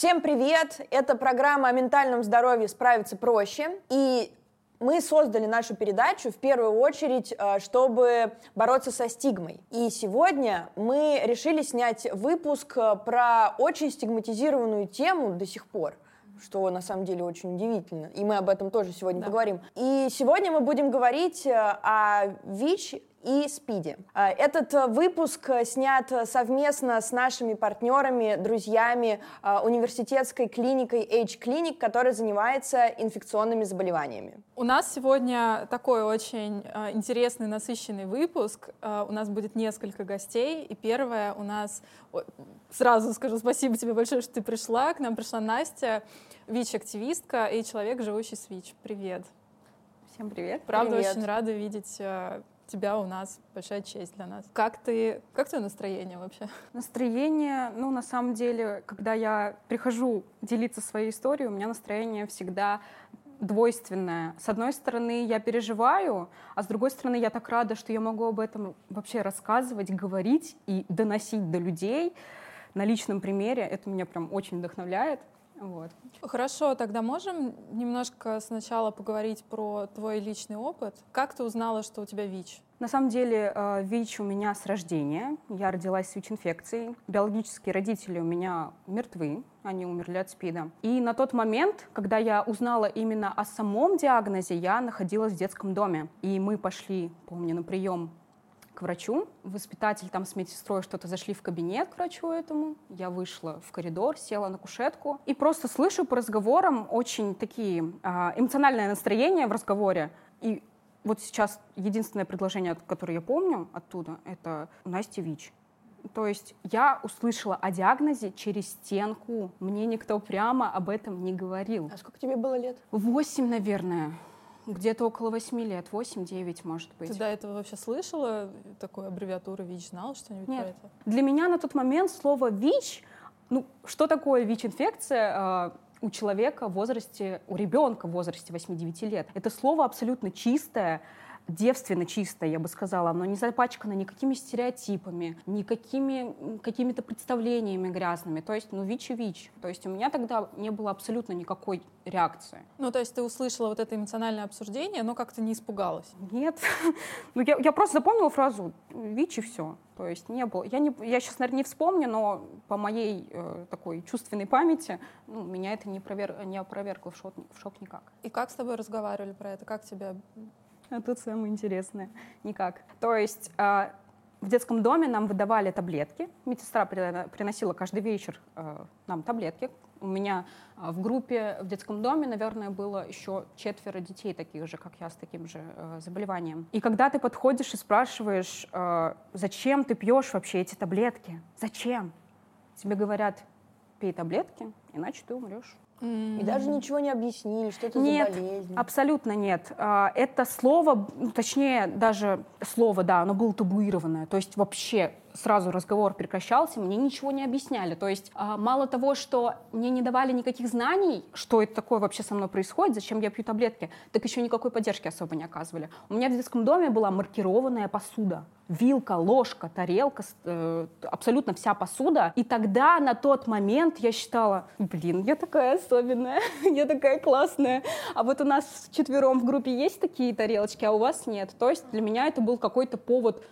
Всем привет! Это программа о ментальном здоровье «Справиться проще». И мы создали нашу передачу в первую очередь, э, чтобы бороться со стигмой. И сегодня мы решили снять выпуск э, про очень стигматизированную тему до сих пор что на самом деле очень удивительно. И мы об этом тоже сегодня да. поговорим. И сегодня мы будем говорить э, о ВИЧ и Спиди. А, этот э, выпуск э, снят совместно с нашими партнерами, друзьями а, университетской клиникой H-Clinic, которая занимается инфекционными заболеваниями. У нас сегодня такой очень э, интересный, насыщенный выпуск. У нас будет несколько гостей. И первое у нас... Сразу скажу спасибо тебе большое, что ты пришла. К нам пришла Настя, ВИЧ-активистка и человек, живущий с ВИЧ. Привет. Всем привет. Правда, привет. очень рада видеть тебя у нас большая честь для нас. Как ты, как твое настроение вообще? Настроение, ну, на самом деле, когда я прихожу делиться своей историей, у меня настроение всегда двойственное. С одной стороны, я переживаю, а с другой стороны, я так рада, что я могу об этом вообще рассказывать, говорить и доносить до людей на личном примере. Это меня прям очень вдохновляет. Вот. Хорошо, тогда можем немножко сначала поговорить про твой личный опыт. Как ты узнала, что у тебя ВИЧ? На самом деле э, ВИЧ у меня с рождения. Я родилась с ВИЧ-инфекцией. Биологические родители у меня мертвы, они умерли от СПИДа. И на тот момент, когда я узнала именно о самом диагнозе, я находилась в детском доме. И мы пошли, помню, на прием к врачу. Воспитатель там с медсестрой что-то зашли в кабинет к врачу этому. Я вышла в коридор, села на кушетку и просто слышу по разговорам очень такие а, эмоциональное настроение в разговоре. И вот сейчас единственное предложение, которое я помню оттуда, это Настя ВИЧ. То есть я услышала о диагнозе через стенку. Мне никто прямо об этом не говорил. А сколько тебе было лет? Восемь, наверное. Где-то около восьми лет, восемь-девять, может быть. Ты до этого вообще слышала такую аббревиатуру ВИЧ? Знала что-нибудь Нет. про это? Для меня на тот момент слово ВИЧ, ну, что такое ВИЧ-инфекция, а, у человека в возрасте, у ребенка в возрасте 8-9 лет. Это слово абсолютно чистое, девственно чистое, я бы сказала, оно не запачкано никакими стереотипами, никакими какими-то представлениями грязными. То есть, ну, ВИЧ и ВИЧ. То есть у меня тогда не было абсолютно никакой реакции. Ну, то есть ты услышала вот это эмоциональное обсуждение, но как-то не испугалась? Нет. ну, я, я просто запомнила фразу ВИЧ и все. То есть не было. Я, не, я сейчас, наверное, не вспомню, но по моей э, такой чувственной памяти ну, меня это не, провер, не опровергло в шок, в шок никак. И как с тобой разговаривали про это? Как тебя а тут самое интересное. Никак. То есть э, в детском доме нам выдавали таблетки. Медсестра приносила каждый вечер э, нам таблетки. У меня э, в группе в детском доме, наверное, было еще четверо детей таких же, как я, с таким же э, заболеванием. И когда ты подходишь и спрашиваешь, э, зачем ты пьешь вообще эти таблетки? Зачем? Тебе говорят, пей таблетки, иначе ты умрешь. И даже ничего не объяснили, что это нет, за болезнь. абсолютно нет. А, это слово, ну, точнее, даже слово, да, оно было табуированное. То есть вообще сразу разговор прекращался, мне ничего не объясняли. То есть а, мало того, что мне не давали никаких знаний, что это такое вообще со мной происходит, зачем я пью таблетки, так еще никакой поддержки особо не оказывали. У меня в детском доме была маркированная посуда. Вилка, ложка, тарелка, э, абсолютно вся посуда. И тогда, на тот момент, я считала, блин, я такая особенная, я такая классная. А вот у нас четвером в группе есть такие тарелочки, а у вас нет. То есть для меня это был какой-то повод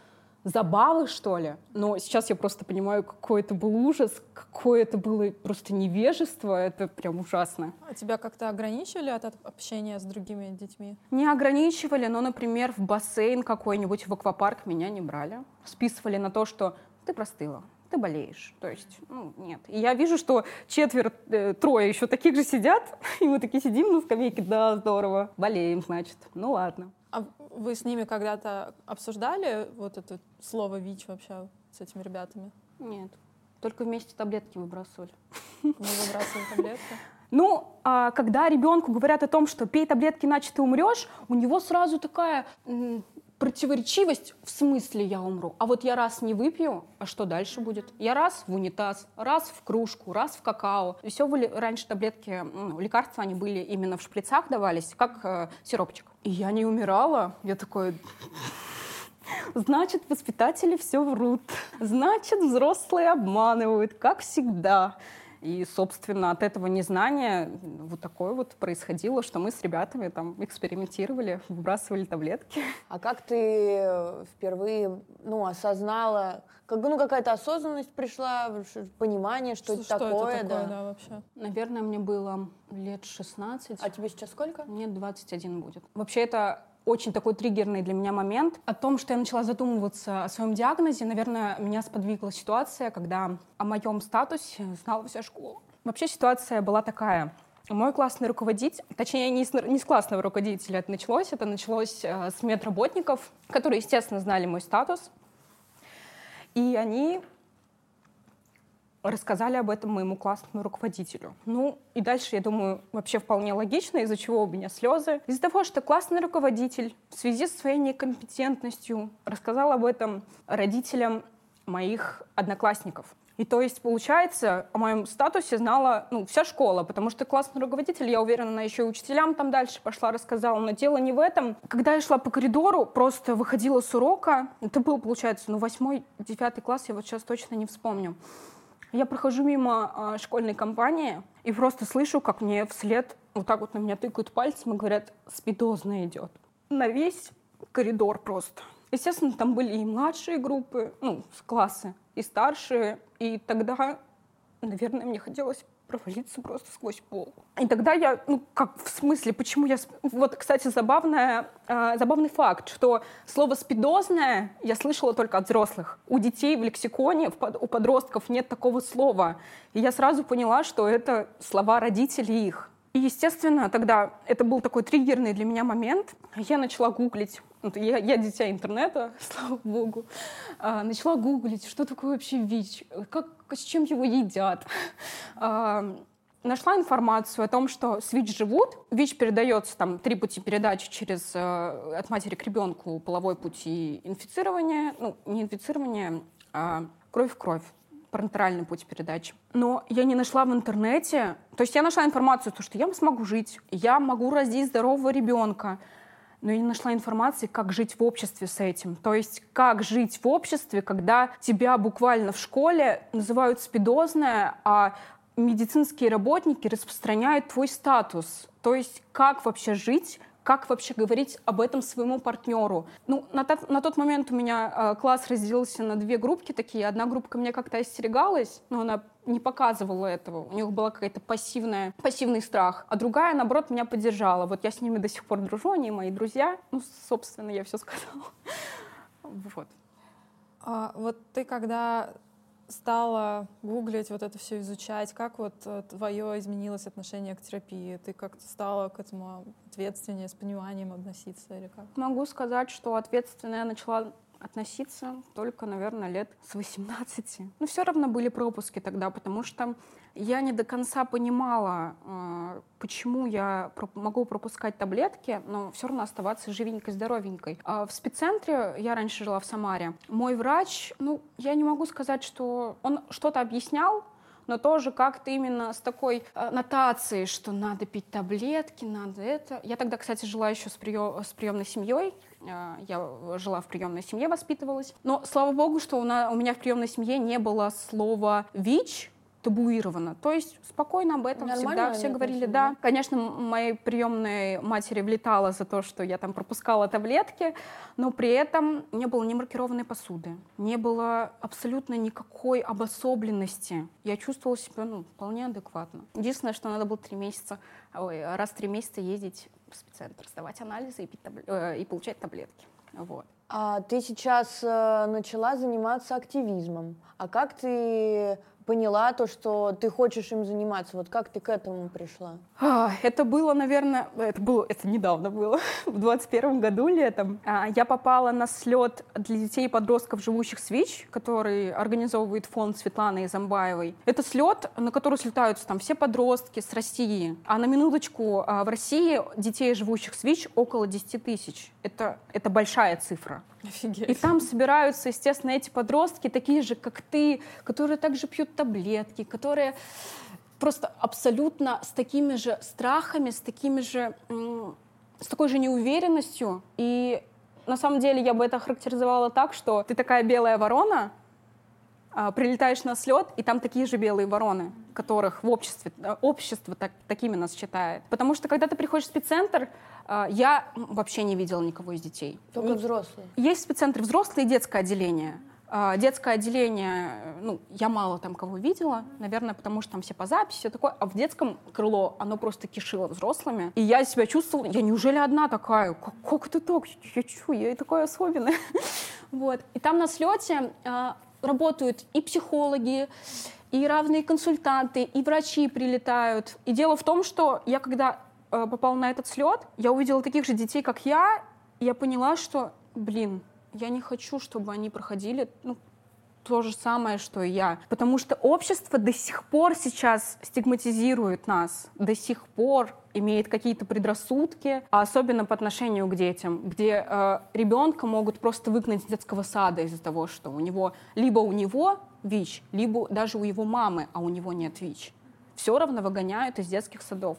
забавы, что ли. Но сейчас я просто понимаю, какой это был ужас, какое это было просто невежество, это прям ужасно. А тебя как-то ограничивали от общения с другими детьми? Не ограничивали, но, например, в бассейн какой-нибудь, в аквапарк меня не брали. Списывали на то, что ты простыла, ты болеешь. То есть, ну, нет. И я вижу, что четверть, э, трое еще таких же сидят, и мы такие сидим на скамейке, да, здорово, болеем, значит. Ну, ладно. А вы с ними когда-то обсуждали вот это слово ВИЧ вообще с этими ребятами? Нет. Только вместе таблетки выбрасывали. Вы выбрасывали таблетки? Ну, а когда ребенку говорят о том, что пей таблетки, иначе ты умрешь, у него сразу такая противоречивость в смысле я умру. А вот я раз не выпью, а что дальше будет? Я раз в унитаз, раз в кружку, раз в какао. Все были раньше таблетки, ну, лекарства, они были именно в шприцах давались, как э, сиропчик. И я не умирала. Я такой... Значит, воспитатели все врут. Значит, взрослые обманывают, как всегда. И, собственно, от этого незнания вот такое вот происходило, что мы с ребятами там экспериментировали, выбрасывали таблетки. А как ты впервые ну, осознала, как, ну, какая-то осознанность пришла, понимание, что, что это такое? Это такое да. да, вообще? Наверное, мне было лет 16. А тебе сейчас сколько? Мне 21 будет. Вообще это очень такой триггерный для меня момент. О том, что я начала задумываться о своем диагнозе, наверное, меня сподвигла ситуация, когда о моем статусе знала вся школа. Вообще ситуация была такая. Мой классный руководитель, точнее, не с, не с классного руководителя это началось, это началось э, с медработников, которые, естественно, знали мой статус. И они рассказали об этом моему классному руководителю. Ну, и дальше, я думаю, вообще вполне логично, из-за чего у меня слезы. Из-за того, что классный руководитель в связи с своей некомпетентностью рассказал об этом родителям моих одноклассников. И то есть, получается, о моем статусе знала ну, вся школа, потому что классный руководитель, я уверена, она еще и учителям там дальше пошла, рассказала. Но дело не в этом. Когда я шла по коридору, просто выходила с урока, это был, получается, ну, восьмой, девятый класс, я вот сейчас точно не вспомню. Я прохожу мимо э, школьной компании и просто слышу, как мне вслед вот так вот на меня тыкают пальцем и говорят, спидозно идет. На весь коридор просто. Естественно, там были и младшие группы, ну, классы, и старшие. И тогда, наверное, мне хотелось провалиться просто сквозь пол. И тогда я, ну как, в смысле, почему я... Вот, кстати, забавная, э, забавный факт, что слово «спидозное» я слышала только от взрослых. У детей в лексиконе, в, у подростков нет такого слова. И я сразу поняла, что это слова родителей их. И, естественно, тогда это был такой триггерный для меня момент. Я начала гуглить. Я, я дитя интернета, слава богу. А, начала гуглить, что такое вообще ВИЧ, как, с чем его едят. А, нашла информацию о том, что с ВИЧ живут. ВИЧ передается, там, три пути передачи через, э, от матери к ребенку, половой пути инфицирования, ну, не инфицирования, а кровь в кровь парентеральный путь передачи. Но я не нашла в интернете, то есть я нашла информацию, то, что я смогу жить, я могу родить здорового ребенка, но я не нашла информации, как жить в обществе с этим. То есть как жить в обществе, когда тебя буквально в школе называют спидозное, а медицинские работники распространяют твой статус. То есть как вообще жить как вообще говорить об этом своему партнеру. Ну, на, тот, на тот момент у меня э, класс разделился на две группки такие. Одна группа меня как-то остерегалась, но она не показывала этого. У них была какая-то пассивная, пассивный страх. А другая, наоборот, меня поддержала. Вот я с ними до сих пор дружу, они мои друзья. Ну, собственно, я все сказала. Вот. А, вот ты когда стала гуглить, вот это все изучать, как вот э, твое изменилось отношение к терапии? Ты как-то стала к этому ответственнее, с пониманием относиться или как? Могу сказать, что ответственно я начала относиться только, наверное, лет с 18. Но все равно были пропуски тогда, потому что я не до конца понимала, э, почему я могу пропускать таблетки, но все равно оставаться живенькой, здоровенькой. А в спеццентре, я раньше жила в Самаре, мой врач, ну, я не могу сказать, что он что-то объяснял, но тоже как-то именно с такой э, нотацией, что надо пить таблетки, надо это. Я тогда, кстати, жила еще с, прием, с приемной семьей, э, я жила в приемной семье, воспитывалась. Но слава богу, что у, на, у меня в приемной семье не было слова ВИЧ, табуировано. То есть спокойно об этом Нормально всегда все говорили. Да, конечно, моей приемной матери влетало за то, что я там пропускала таблетки, но при этом не было ни маркированной посуды, не было абсолютно никакой обособленности. Я чувствовала себя ну, вполне адекватно. Единственное, что надо было три месяца, ой, раз в три месяца ездить в спеццентр, сдавать анализы и, пить таб... э, и получать таблетки. Вот. А ты сейчас э, начала заниматься активизмом. А как ты поняла то, что ты хочешь им заниматься? Вот как ты к этому пришла? А, это было, наверное, это было, это недавно было, в 21 году летом. А, я попала на слет для детей и подростков, живущих с ВИЧ, который организовывает фонд Светланы Изамбаевой. Это слет, на который слетаются там все подростки с России. А на минуточку, а, в России детей, живущих с ВИЧ, около 10 тысяч. Это, это большая цифра. Офигеть. И там собираются, естественно, эти подростки, такие же, как ты, которые также пьют таблетки, которые просто абсолютно с такими же страхами, с такими же, с такой же неуверенностью. И на самом деле я бы это характеризовала так, что ты такая белая ворона, а, прилетаешь на слет, и там такие же белые вороны, которых в обществе, э, общество так, такими нас считает. Потому что когда ты приходишь в спеццентр, я вообще не видела никого из детей. Только взрослые. Есть в спеццентре взрослые и детское отделение. А, детское отделение, ну, я мало там кого видела, наверное, потому что там все по записи, все такое. А в детском крыло оно просто кишило взрослыми. И я себя чувствовала, я неужели одна такая? Как, как это так? Я что, я такая особенная? Вот. И там на слете а, работают и психологи, и равные консультанты, и врачи прилетают. И дело в том, что я когда попала на этот слет, я увидела таких же детей, как я, и я поняла, что, блин, я не хочу, чтобы они проходили ну, то же самое, что и я. Потому что общество до сих пор сейчас стигматизирует нас, до сих пор имеет какие-то предрассудки, особенно по отношению к детям, где э, ребенка могут просто выгнать из детского сада из-за того, что у него либо у него ВИЧ, либо даже у его мамы, а у него нет ВИЧ. Все равно выгоняют из детских садов.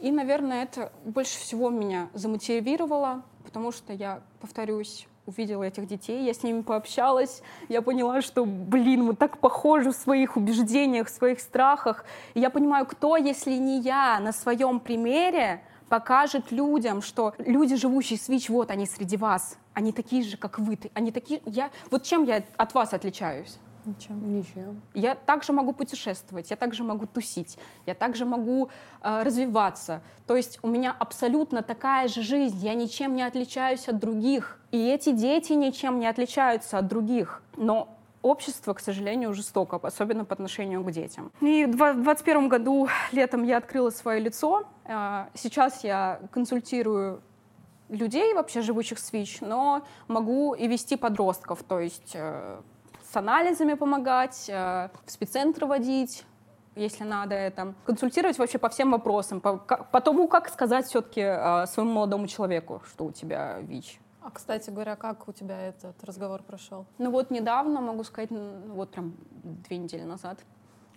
И, наверное, это больше всего меня замотивировало, потому что я, повторюсь, увидела этих детей, я с ними пообщалась, я поняла, что, блин, мы так похожи в своих убеждениях, в своих страхах. И я понимаю, кто, если не я, на своем примере покажет людям, что люди, живущие с ВИЧ, вот они среди вас, они такие же, как вы, они такие, я, вот чем я от вас отличаюсь? Ничем. Ничем. Я также могу путешествовать, я также могу тусить, я также могу э, развиваться. То есть у меня абсолютно такая же жизнь, я ничем не отличаюсь от других. И эти дети ничем не отличаются от других. Но общество, к сожалению, жестоко, особенно по отношению к детям. И в 2021 году летом я открыла свое лицо. Э, сейчас я консультирую людей, вообще живущих с ВИЧ, но могу и вести подростков, то есть э, с анализами помогать, э, в спеццентр водить, если надо это, консультировать вообще по всем вопросам, по, по тому, как сказать все-таки э, своему молодому человеку, что у тебя ВИЧ. А, кстати говоря, как у тебя этот разговор прошел? Ну вот недавно, могу сказать, вот прям две недели назад,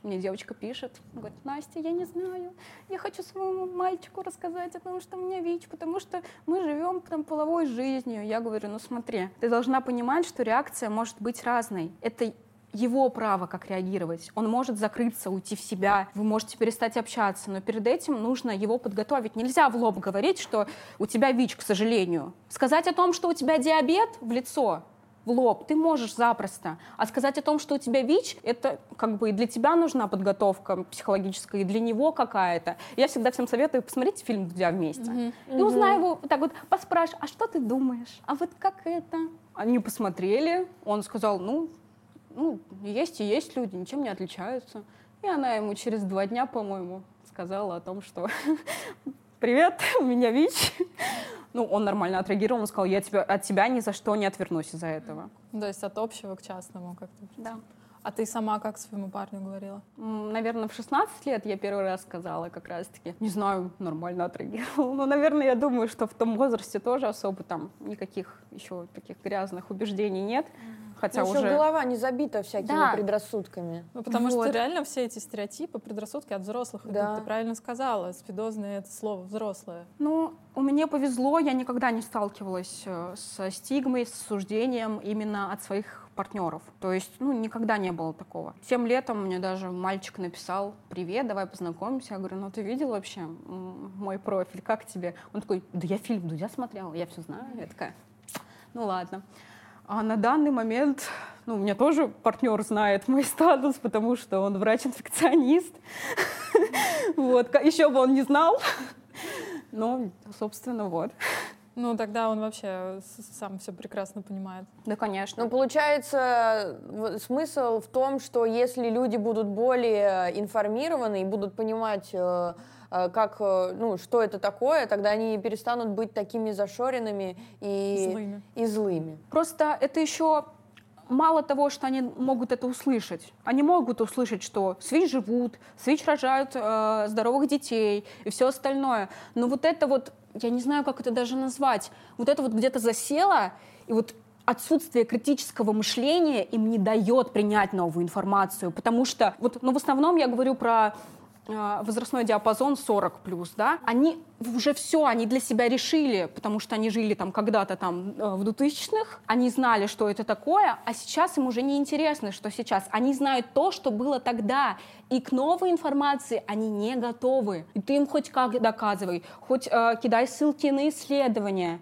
мне девочка пишет, говорит, Настя, я не знаю, я хочу своему мальчику рассказать о том, что у меня ВИЧ, потому что мы живем там половой жизнью. Я говорю, ну смотри, ты должна понимать, что реакция может быть разной. Это его право, как реагировать. Он может закрыться, уйти в себя, вы можете перестать общаться, но перед этим нужно его подготовить. Нельзя в лоб говорить, что у тебя ВИЧ, к сожалению. Сказать о том, что у тебя диабет в лицо, в лоб, ты можешь запросто. А сказать о том, что у тебя ВИЧ, это как бы и для тебя нужна подготовка психологическая, и для него какая-то. Я всегда всем советую, посмотрите фильм «Дудя вместе». Mm-hmm. И узнай его, вот так вот, поспрашивай, а что ты думаешь? А вот как это? Они посмотрели, он сказал, ну, ну, есть и есть люди, ничем не отличаются. И она ему через два дня, по-моему, сказала о том, что «Привет, у меня ВИЧ». Ну, он нормально отреагировал, он сказал, я тебя, от тебя ни за что не отвернусь из-за этого. То есть от общего к частному как-то? Да. А ты сама как своему парню говорила? Наверное, в 16 лет я первый раз сказала как раз-таки. Не знаю, нормально отреагировал. Но, наверное, я думаю, что в том возрасте тоже особо там никаких еще таких грязных убеждений нет. Хотя ну, уже... голова не забита всякими да. предрассудками. Ну, потому вот. что реально все эти стереотипы, предрассудки от взрослых. Да. Ты правильно сказала, спидозное — это слово взрослое. Ну, у меня повезло, я никогда не сталкивалась э, со стигмой, с суждением именно от своих партнеров. То есть, ну, никогда не было такого. Тем летом мне даже мальчик написал, привет, давай познакомимся. Я говорю, ну, ты видел вообще мой профиль, как тебе? Он такой, да я фильм Дудя смотрела, я все знаю. Я такая, ну, ладно. А на данный момент, ну, у меня тоже партнер знает мой статус, потому что он врач-инфекционист. Вот, еще бы он не знал. Но, собственно, вот. Ну, тогда он вообще сам все прекрасно понимает. Да, конечно. Ну, получается, смысл в том, что если люди будут более информированы и будут понимать э, Э, как, э, ну, что это такое, тогда они перестанут быть такими зашоренными и злыми. И злыми. Просто это еще мало того, что они могут это услышать. Они могут услышать, что СВИЧ живут, СВИЧ рожают э, здоровых детей и все остальное. Но вот это вот, я не знаю, как это даже назвать, вот это вот где-то засело, и вот отсутствие критического мышления им не дает принять новую информацию, потому что вот, ну, в основном я говорю про э, возрастной диапазон 40 плюс, да, они уже все, они для себя решили, потому что они жили там когда-то там э, в 2000-х, они знали, что это такое, а сейчас им уже не интересно, что сейчас. Они знают то, что было тогда, и к новой информации они не готовы. И ты им хоть как доказывай, хоть э, кидай ссылки на исследования.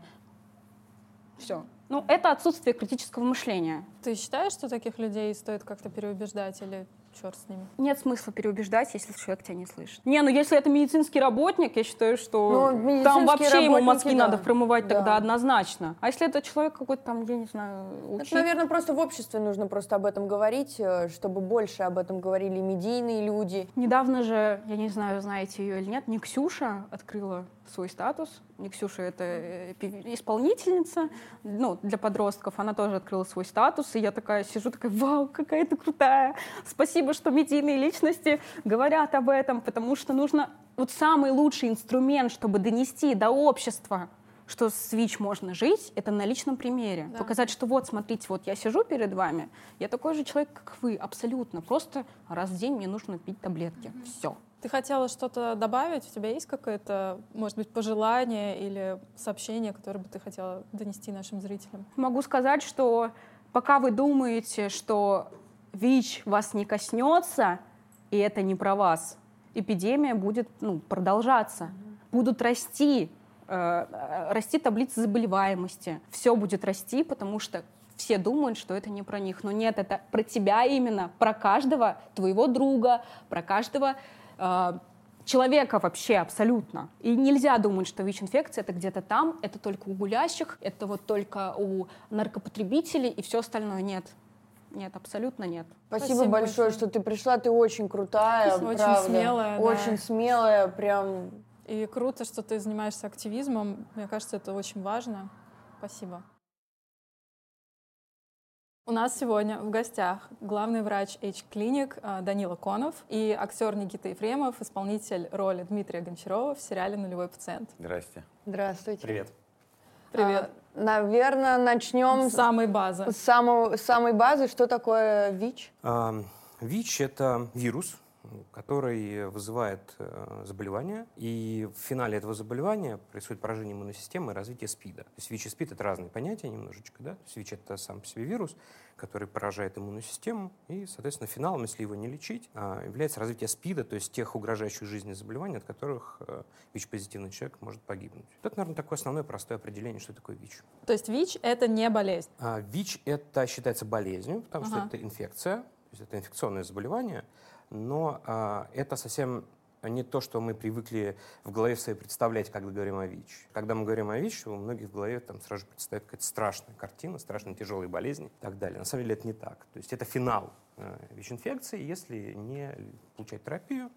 Все. Ну, это отсутствие критического мышления. Ты считаешь, что таких людей стоит как-то переубеждать или черт с ними. Нет смысла переубеждать, если человек тебя не слышит. Не, ну если это медицинский работник, я считаю, что ну, там вообще ему мозги да. надо промывать да. тогда однозначно. А если это человек какой-то там, я не знаю, учитель? Это, наверное, просто в обществе нужно просто об этом говорить, э, чтобы больше об этом говорили медийные люди. Недавно же, я не знаю, знаете ее или нет, не Ксюша открыла свой статус. Никсюша — это э, исполнительница, ну, для подростков. Она тоже открыла свой статус, и я такая сижу, такая, вау, какая ты крутая! Спасибо, что медийные личности говорят об этом, потому что нужно... Вот самый лучший инструмент, чтобы донести до общества, что с ВИЧ можно жить, это на личном примере. Да. Показать, что вот, смотрите, вот я сижу перед вами, я такой же человек, как вы, абсолютно. Просто раз в день мне нужно пить таблетки. Mm-hmm. Все. Ты хотела что-то добавить? У тебя есть какое-то, может быть, пожелание или сообщение, которое бы ты хотела донести нашим зрителям? Могу сказать, что пока вы думаете, что ВИЧ вас не коснется, и это не про вас, эпидемия будет ну, продолжаться. Mm-hmm. Будут расти, э, расти таблицы заболеваемости. Все будет расти, потому что все думают, что это не про них. Но нет, это про тебя именно, про каждого твоего друга, про каждого человека вообще абсолютно. И нельзя думать, что ВИЧ-инфекция это где-то там, это только у гулящих, это вот только у наркопотребителей и все остальное нет. Нет, абсолютно нет. Спасибо, Спасибо большое, большое, что ты пришла. Ты очень крутая, Очень правда. смелая. Очень да. смелая, прям. И круто, что ты занимаешься активизмом. Мне кажется, это очень важно. Спасибо. У нас сегодня в гостях главный врач H-клиник э, Данила Конов и актер Никита Ефремов, исполнитель роли Дмитрия Гончарова в сериале «Нулевой пациент». Здрасте. Здравствуйте. Привет. Привет. А, наверное, начнем с самой базы. С самой, самой базы. Что такое ВИЧ? А, ВИЧ — это вирус, который вызывает э, заболевание. И в финале этого заболевания происходит поражение иммунной системы и развитие СПИДа. То есть ВИЧ и СПИД — это разные понятия немножечко. Да? То есть ВИЧ — это сам по себе вирус, который поражает иммунную систему. И, соответственно, финалом, если его не лечить, а, является развитие СПИДа, то есть тех угрожающих жизни заболеваний, от которых э, ВИЧ-позитивный человек может погибнуть. Это, наверное, такое основное простое определение, что такое ВИЧ. То есть ВИЧ — это не болезнь? А, ВИЧ — это считается болезнью, потому ага. что это инфекция, то есть это инфекционное заболевание, но а, это совсем не то, что мы привыкли в голове своей представлять, когда говорим о ВИЧ. Когда мы говорим о ВИЧ, у многих в голове там сразу же представляет какая-то страшная картина, страшно тяжелые болезни и так далее. На самом деле это не так. То есть это финал э, ВИЧ-инфекции. Если не получать терапию,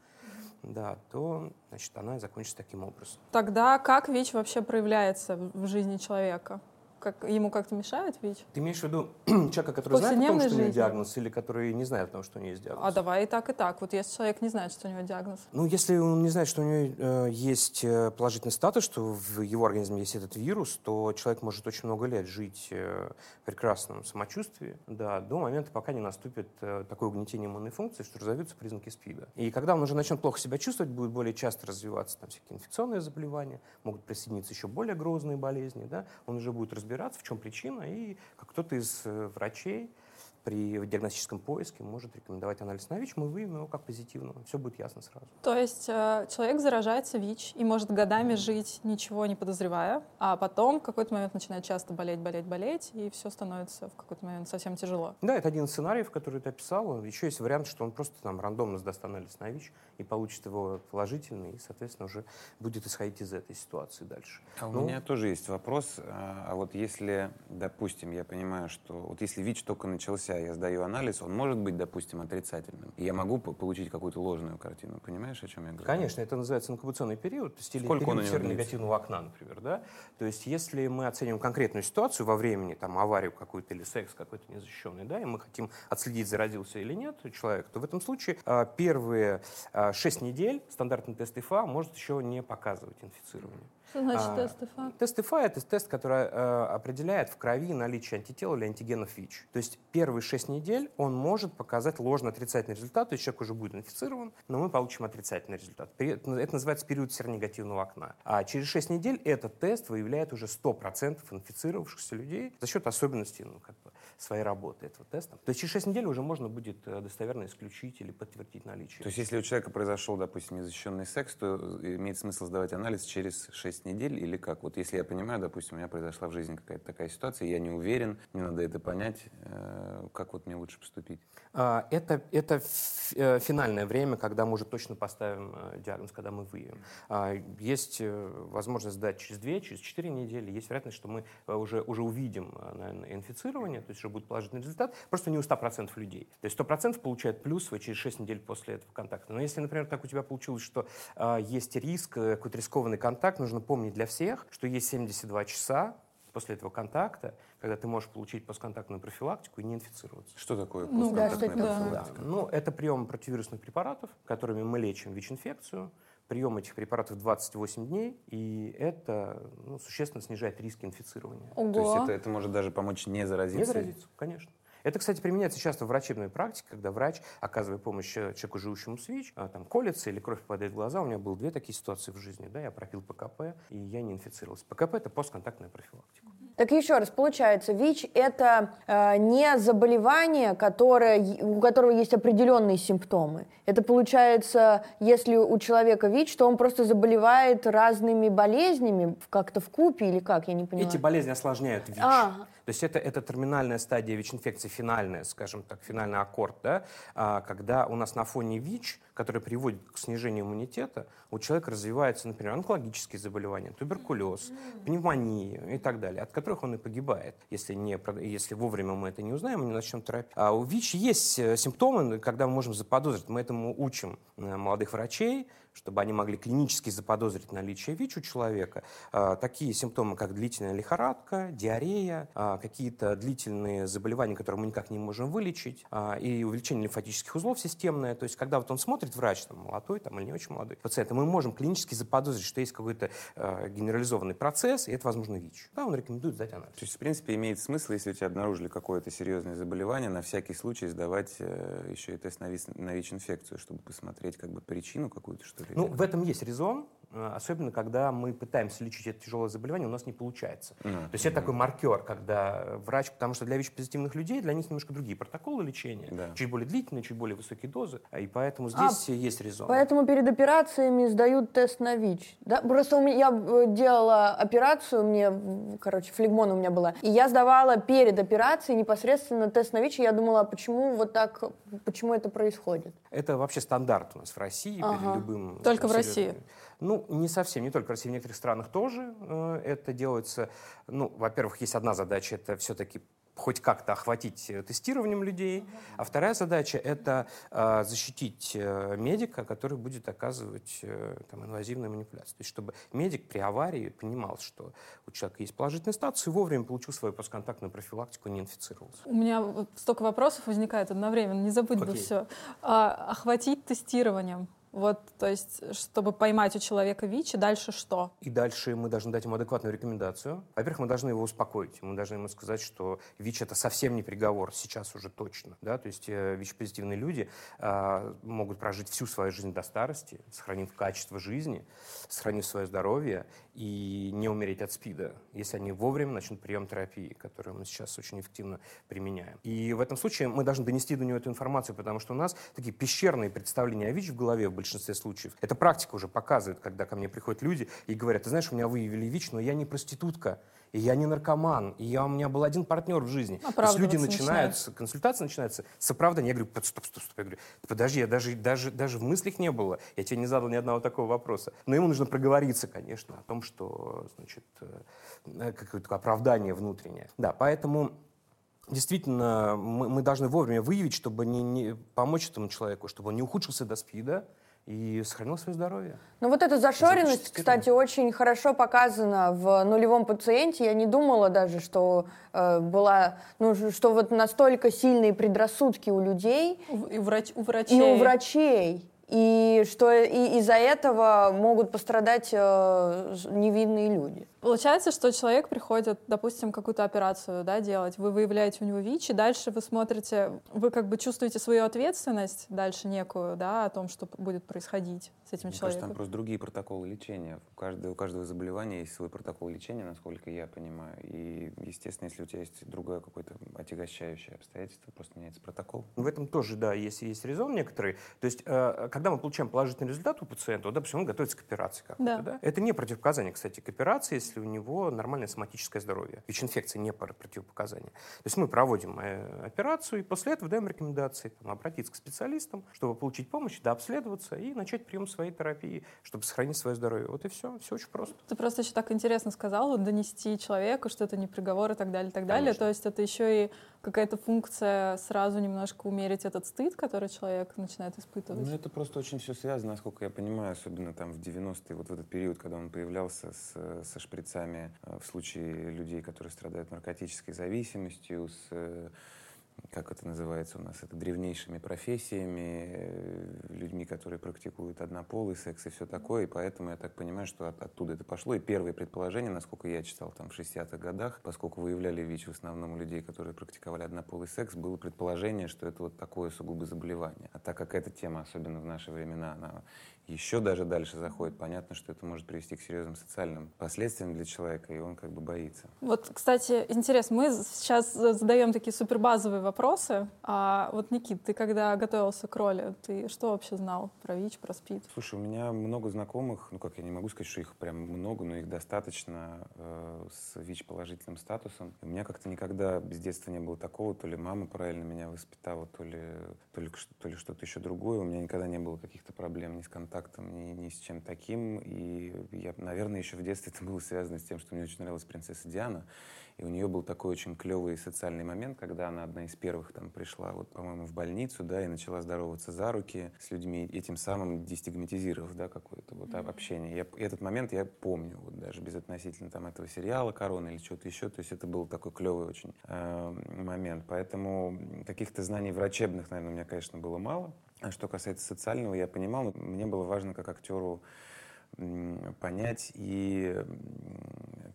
да, то значит, она закончится таким образом. Тогда как ВИЧ вообще проявляется в жизни человека? Как, ему как-то мешает ВИЧ? Ты имеешь в виду человека, который знает о том, что жизни. у него диагноз, или который не знает о том, что у него есть диагноз? А давай и так, и так. Вот если человек не знает, что у него диагноз. Ну, если он не знает, что у него э, есть э, положительный статус, что в его организме есть этот вирус, то человек может очень много лет жить э, в прекрасном самочувствии, да, до момента, пока не наступит э, такое угнетение иммунной функции, что разовьются признаки СПИДа. И когда он уже начнет плохо себя чувствовать, будет более часто развиваться там всякие инфекционные заболевания, могут присоединиться еще более грозные болезни, да, он уже будет разбираться, в чем причина, и как кто-то из э, врачей при диагностическом поиске может рекомендовать анализ на ВИЧ, мы выявим его как позитивного. Все будет ясно сразу. То есть э, человек заражается ВИЧ и может годами жить, ничего не подозревая, а потом в какой-то момент начинает часто болеть, болеть, болеть, и все становится в какой-то момент совсем тяжело. Да, это один из сценариев, который ты описал. Еще есть вариант, что он просто там рандомно сдаст анализ на ВИЧ и получит его положительный, и, соответственно, уже будет исходить из этой ситуации дальше. А у ну, меня тоже есть вопрос. А, а вот если, допустим, я понимаю, что вот если ВИЧ только начался, я сдаю анализ, он может быть, допустим, отрицательным. И я могу получить какую-то ложную картину. Понимаешь, о чем я говорю? Конечно, это называется инкубационный период, то есть или Сколько период серонегативного окна, например. Да? То есть если мы оценим конкретную ситуацию во времени, там, аварию какую-то или секс какой-то незащищенный, да, и мы хотим отследить, заразился или нет человек, то в этом случае а, первые 6 а, недель стандартный тест ИФА может еще не показывать инфицирование. Что значит а, тест ИФА? Тест ИФА — это тест, который э, определяет в крови наличие антител или антигенов ВИЧ. То есть первые первые 6 недель он может показать ложно-отрицательный результат, то есть человек уже будет инфицирован, но мы получим отрицательный результат. Это называется период серонегативного окна. А через 6 недель этот тест выявляет уже 100% инфицировавшихся людей за счет особенностей ну, как бы, своей работы этого теста. То есть через 6 недель уже можно будет э, достоверно исключить или подтвердить наличие. То есть если у человека произошел, допустим, незащищенный секс, то имеет смысл сдавать анализ через 6 недель или как? Вот если я понимаю, допустим, у меня произошла в жизни какая-то такая ситуация, я не уверен, мне надо это понять, э, как вот мне лучше поступить? А, это, это э, финальное время, когда мы уже точно поставим диагноз, когда мы выявим. А, есть возможность сдать через 2, через 4 недели, есть вероятность, что мы уже, уже увидим наверное, инфицирование, то есть уже будет положительный результат, просто не у 100% людей. То есть 100% получают плюс через 6 недель после этого контакта. Но если, например, так у тебя получилось, что э, есть риск, э, какой-то рискованный контакт, нужно помнить для всех, что есть 72 часа после этого контакта, когда ты можешь получить постконтактную профилактику и не инфицироваться. Что такое ну, постконтактная да, профилактика? Да. Ну, это прием противирусных препаратов, которыми мы лечим ВИЧ-инфекцию. Прием этих препаратов 28 дней, и это ну, существенно снижает риски инфицирования. Ого. То есть это, это может даже помочь не заразиться? Не заразиться, конечно. Это, кстати, применяется часто в врачебной практике, когда врач, оказывая помощь человеку, живущему с ВИЧ, а, там колется или кровь попадает в глаза. У меня было две такие ситуации в жизни. Да, я пропил ПКП, и я не инфицировался. ПКП – это постконтактная профилактика. Так еще раз, получается, ВИЧ – это э, не заболевание, которое, у которого есть определенные симптомы. Это получается, если у человека ВИЧ, то он просто заболевает разными болезнями, как-то в купе или как, я не понимаю. Эти болезни осложняют ВИЧ. А, есть это, это терминальная стадия ВИЧ-инфекции, финальная, скажем так, финальный аккорд, да, а, когда у нас на фоне ВИЧ, который приводит к снижению иммунитета, у человека развиваются, например, онкологические заболевания, туберкулез, пневмония и так далее, от которых он и погибает, если, не, если вовремя мы это не узнаем, мы не начнем терапию. А у ВИЧ есть э, симптомы, когда мы можем заподозрить, мы этому учим э, молодых врачей, чтобы они могли клинически заподозрить наличие ВИЧ у человека. А, такие симптомы, как длительная лихорадка, диарея, а, какие-то длительные заболевания, которые мы никак не можем вылечить, а, и увеличение лимфатических узлов системное. То есть, когда вот он смотрит врач, там, молодой там, или не очень молодой пациент, мы можем клинически заподозрить, что есть какой-то генерализованный процесс, и это, возможно, ВИЧ. Да, он рекомендует сдать анализ. То есть, в принципе, имеет смысл, если у тебя обнаружили какое-то серьезное заболевание, на всякий случай сдавать э, еще и тест на ВИЧ-инфекцию, чтобы посмотреть как бы причину какую-то, что Ну, в этом есть резон, особенно когда мы пытаемся лечить это тяжелое заболевание, у нас не получается. Mm-hmm. То есть это такой маркер, когда врач, потому что для ВИЧ-позитивных людей, для них немножко другие протоколы лечения, да. чуть более длительные, чуть более высокие дозы, и поэтому а здесь а, есть резон. Поэтому перед операциями сдают тест на ВИЧ. Да? Просто у меня, я э, делала операцию, мне, короче, флегмон у меня была, и я сдавала перед операцией непосредственно тест на ВИЧ, и я думала, а почему вот так, почему это происходит? Это вообще стандарт у нас в России ага. перед любым только в России? Ну, не совсем, не только в России, в некоторых странах тоже э, это делается. Ну, во-первых, есть одна задача, это все-таки хоть как-то охватить э, тестированием людей, а вторая задача — это э, защитить э, медика, который будет оказывать э, там, инвазивную манипуляцию. То есть чтобы медик при аварии понимал, что у человека есть положительный статус и вовремя получил свою постконтактную профилактику, не инфицировался. У меня столько вопросов возникает одновременно, не забыть okay. бы все. А, охватить тестированием. Вот, то есть, чтобы поймать у человека ВИЧ, и дальше что? И дальше мы должны дать ему адекватную рекомендацию. Во-первых, мы должны его успокоить. Мы должны ему сказать, что ВИЧ – это совсем не приговор, сейчас уже точно. Да? То есть э, ВИЧ-позитивные люди э, могут прожить всю свою жизнь до старости, сохранив качество жизни, сохранив свое здоровье и не умереть от СПИДа, если они вовремя начнут прием терапии, которую мы сейчас очень эффективно применяем. И в этом случае мы должны донести до него эту информацию, потому что у нас такие пещерные представления о ВИЧ в голове в большинстве случаев. Эта практика уже показывает, когда ко мне приходят люди и говорят, ты знаешь, у меня выявили ВИЧ, но я не проститутка, и я не наркоман, и я, у меня был один партнер в жизни. То есть люди начинают, начинают. консультация начинается с оправдания. Я говорю, стоп, стоп, стоп. Я говорю, подожди, я даже, даже, даже в мыслях не было. Я тебе не задал ни одного такого вопроса. Но ему нужно проговориться, конечно, о том, что, значит, э, какое-то оправдание внутреннее. Да, поэтому действительно мы, мы должны вовремя выявить, чтобы не, не помочь этому человеку, чтобы он не ухудшился до СПИДа, и сохранил свое здоровье. Ну вот эта зашоренность, кстати, очень хорошо показана в нулевом пациенте. Я не думала даже, что э, была, ну что вот настолько сильные предрассудки у людей. И врач, у врачей. И у врачей. И что и из-за этого могут пострадать э, невинные люди. Получается, что человек приходит, допустим, какую-то операцию да, делать, вы выявляете у него ВИЧ, и дальше вы смотрите, вы как бы чувствуете свою ответственность дальше некую, да, о том, что будет происходить с этим Мне человеком. кажется, там просто другие протоколы лечения. У каждого, у каждого заболевания есть свой протокол лечения, насколько я понимаю. И, естественно, если у тебя есть другое какое-то отягощающее обстоятельство, просто меняется протокол. В этом тоже, да, есть, есть резон некоторый. То есть, э, когда мы получаем положительный результат у пациента, вот, допустим, он готовится к операции какой-то, Да. да. Это не противопоказание, кстати, к операции, если у него нормальное соматическое здоровье. ВИЧ-инфекция не противопоказание. То есть мы проводим э, операцию, и после этого даем рекомендации там, обратиться к специалистам, чтобы получить помощь, да, обследоваться и начать прием своей терапии, чтобы сохранить свое здоровье. Вот и все. Все очень просто. Ты просто еще так интересно сказал, вот донести человеку, что это не приговор и так далее, и так далее. Конечно. То есть это еще и какая-то функция сразу немножко умерить этот стыд, который человек начинает испытывать. Ну, это просто очень все связано, насколько я понимаю, особенно там в 90-е, вот в этот период, когда он появлялся с, со шприцами э, в случае людей, которые страдают наркотической зависимостью, с э, как это называется у нас, это древнейшими профессиями, э, людьми, которые практикуют однополый секс и все такое, и поэтому я так понимаю, что от- оттуда это пошло. И первые предположения, насколько я читал там в 60-х годах, поскольку выявляли ВИЧ в основном у людей, которые практиковали однополый секс, было предположение, что это вот такое сугубо заболевание. А так как эта тема, особенно в наши времена, она еще даже дальше заходит, понятно, что это может привести к серьезным социальным последствиям для человека, и он как бы боится. Вот, кстати, интересно, мы сейчас задаем такие супербазовые вопросы. А вот, Никит, ты когда готовился к роли, ты что вообще знал про ВИЧ, про СПИД? Слушай, у меня много знакомых, ну как я не могу сказать, что их прям много, но их достаточно э, с ВИЧ-положительным статусом. У меня как-то никогда с детства не было такого, то ли мама правильно меня воспитала, то ли, то ли, то ли что-то еще другое. У меня никогда не было каких-то проблем ни с контактом, ни, ни с чем таким. И я, наверное, еще в детстве это было связано с тем, что мне очень нравилась принцесса Диана. И у нее был такой очень клевый социальный момент, когда она одна из первых там пришла, вот, по-моему, в больницу, да, и начала здороваться за руки с людьми, и тем самым дестигматизировав, да, какое-то вот Мгм. общение. Я, этот момент я помню, вот даже без относительно там этого сериала «Корона» или чего-то еще, то есть это был такой клевый очень э, момент. Поэтому каких-то знаний врачебных, наверное, у меня, конечно, было мало. А что касается социального, я понимал, мне было важно как актеру понять и,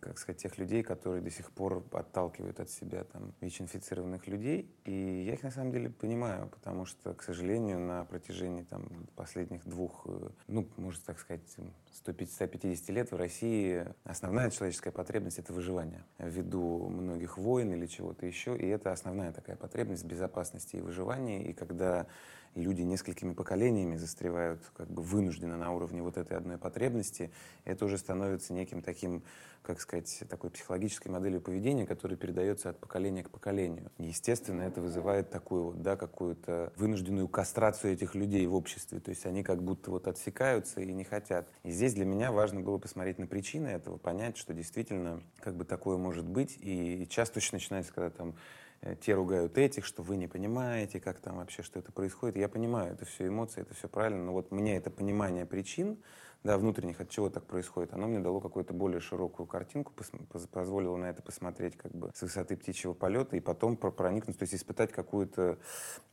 как сказать, тех людей, которые до сих пор отталкивают от себя там ВИЧ-инфицированных людей. И я их на самом деле понимаю, потому что, к сожалению, на протяжении там последних двух, э, ну, можно так сказать, 150 лет в России основная человеческая потребность — это выживание ввиду многих войн или чего-то еще. И это основная такая потребность безопасности и выживания. И когда люди несколькими поколениями застревают как бы вынужденно на уровне вот этой одной потребности, это уже становится неким таким, как сказать, такой психологической моделью поведения, которая передается от поколения к поколению. И, Естественно, это вызывает такую вот, да, какую-то вынужденную кастрацию этих людей в обществе. То есть они как будто вот отсекаются и не хотят. И здесь для меня важно было посмотреть на причины этого, понять, что действительно как бы такое может быть. И часто очень начинается, когда там те ругают этих, что вы не понимаете, как там вообще, что это происходит. Я понимаю, это все эмоции, это все правильно, но вот мне это понимание причин, да, внутренних, от чего так происходит, оно мне дало какую-то более широкую картинку, позволило на это посмотреть как бы с высоты птичьего полета и потом про- проникнуть, то есть испытать какое-то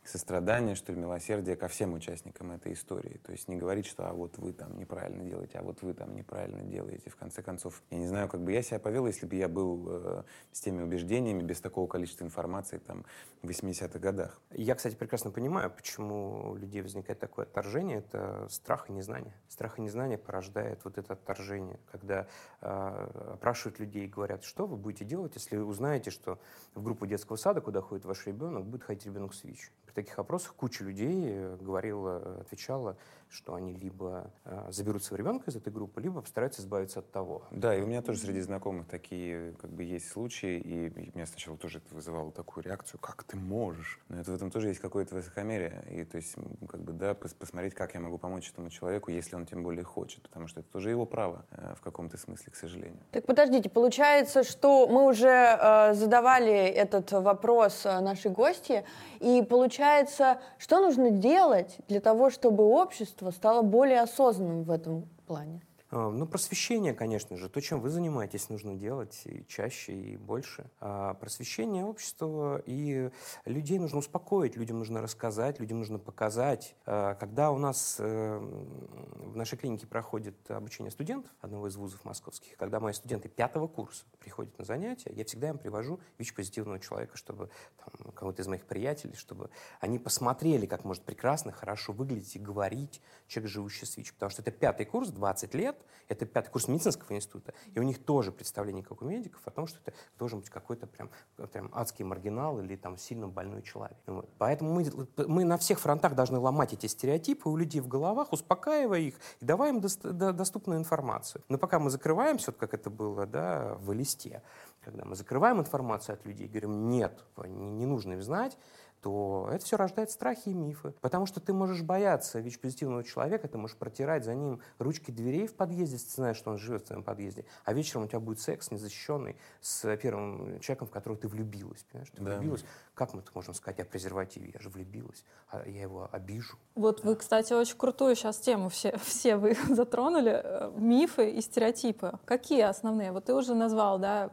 сострадание, что ли, милосердие ко всем участникам этой истории. То есть не говорить, что а вот вы там неправильно делаете, а вот вы там неправильно делаете. В конце концов, я не знаю, как бы я себя повел, если бы я был э, с теми убеждениями, без такого количества информации там в 80-х годах. Я, кстати, прекрасно понимаю, почему у людей возникает такое отторжение. Это страх и незнание. Страх и незнание порождает вот это отторжение, когда э, опрашивают людей и говорят, что вы будете делать, если узнаете, что в группу детского сада, куда ходит ваш ребенок, будет ходить ребенок с ВИЧ. При таких опросах куча людей э, говорила, отвечала, что они либо э, заберут своего ребенка из этой группы, либо постараются избавиться от того. Да, и у меня тоже среди знакомых такие как бы есть случаи, и меня сначала тоже это вызывало такую реакцию, как ты можешь? Но это в этом тоже есть какое-то высокомерие, и то есть как бы да, пос- посмотреть, как я могу помочь этому человеку, если он тем более хочет, потому что это тоже его право э, в каком-то смысле, к сожалению. Так подождите, получается, что мы уже э, задавали этот вопрос э, нашей гости, и получается, что нужно делать для того, чтобы общество стало более осознанным в этом плане? А, ну, просвещение, конечно же. То, чем вы занимаетесь, нужно делать и чаще, и больше. А просвещение общества и людей нужно успокоить, людям нужно рассказать, людям нужно показать. А, когда у нас э, в нашей клинике проходит обучение студентов одного из вузов московских, когда мои студенты пятого курса приходят на занятия, я всегда им привожу ВИЧ-позитивного человека, чтобы там, кого-то из моих приятелей, чтобы они посмотрели, как может прекрасно, хорошо выглядеть и говорить человек, живущий с ВИЧ. Потому что это пятый курс, 20 лет, это пятый курс медицинского института, и у них тоже представление, как у медиков, о том, что это должен быть какой-то прям, прям адский маргинал или там сильно больной человек. Вот. Поэтому мы, мы на всех фронтах должны ломать эти стереотипы у людей в головах, успокаивая их и давая им до, до, доступную информацию. Но пока мы закрываемся, вот как это было да, в листе, когда мы закрываем информацию от людей, говорим, нет, не, не нужно им знать, то это все рождает страхи и мифы. Потому что ты можешь бояться ВИЧ-позитивного человека, ты можешь протирать за ним ручки дверей в подъезде, если ты знаешь, что он живет в твоем подъезде, а вечером у тебя будет секс незащищенный с первым человеком, в которого ты влюбилась. Понимаешь? Ты да. влюбилась. Как мы можем сказать о презервативе? Я же влюбилась, а я его обижу. Вот вы, кстати, очень крутую сейчас тему все, все вы затронули. Э, мифы и стереотипы. Какие основные? Вот ты уже назвал, да,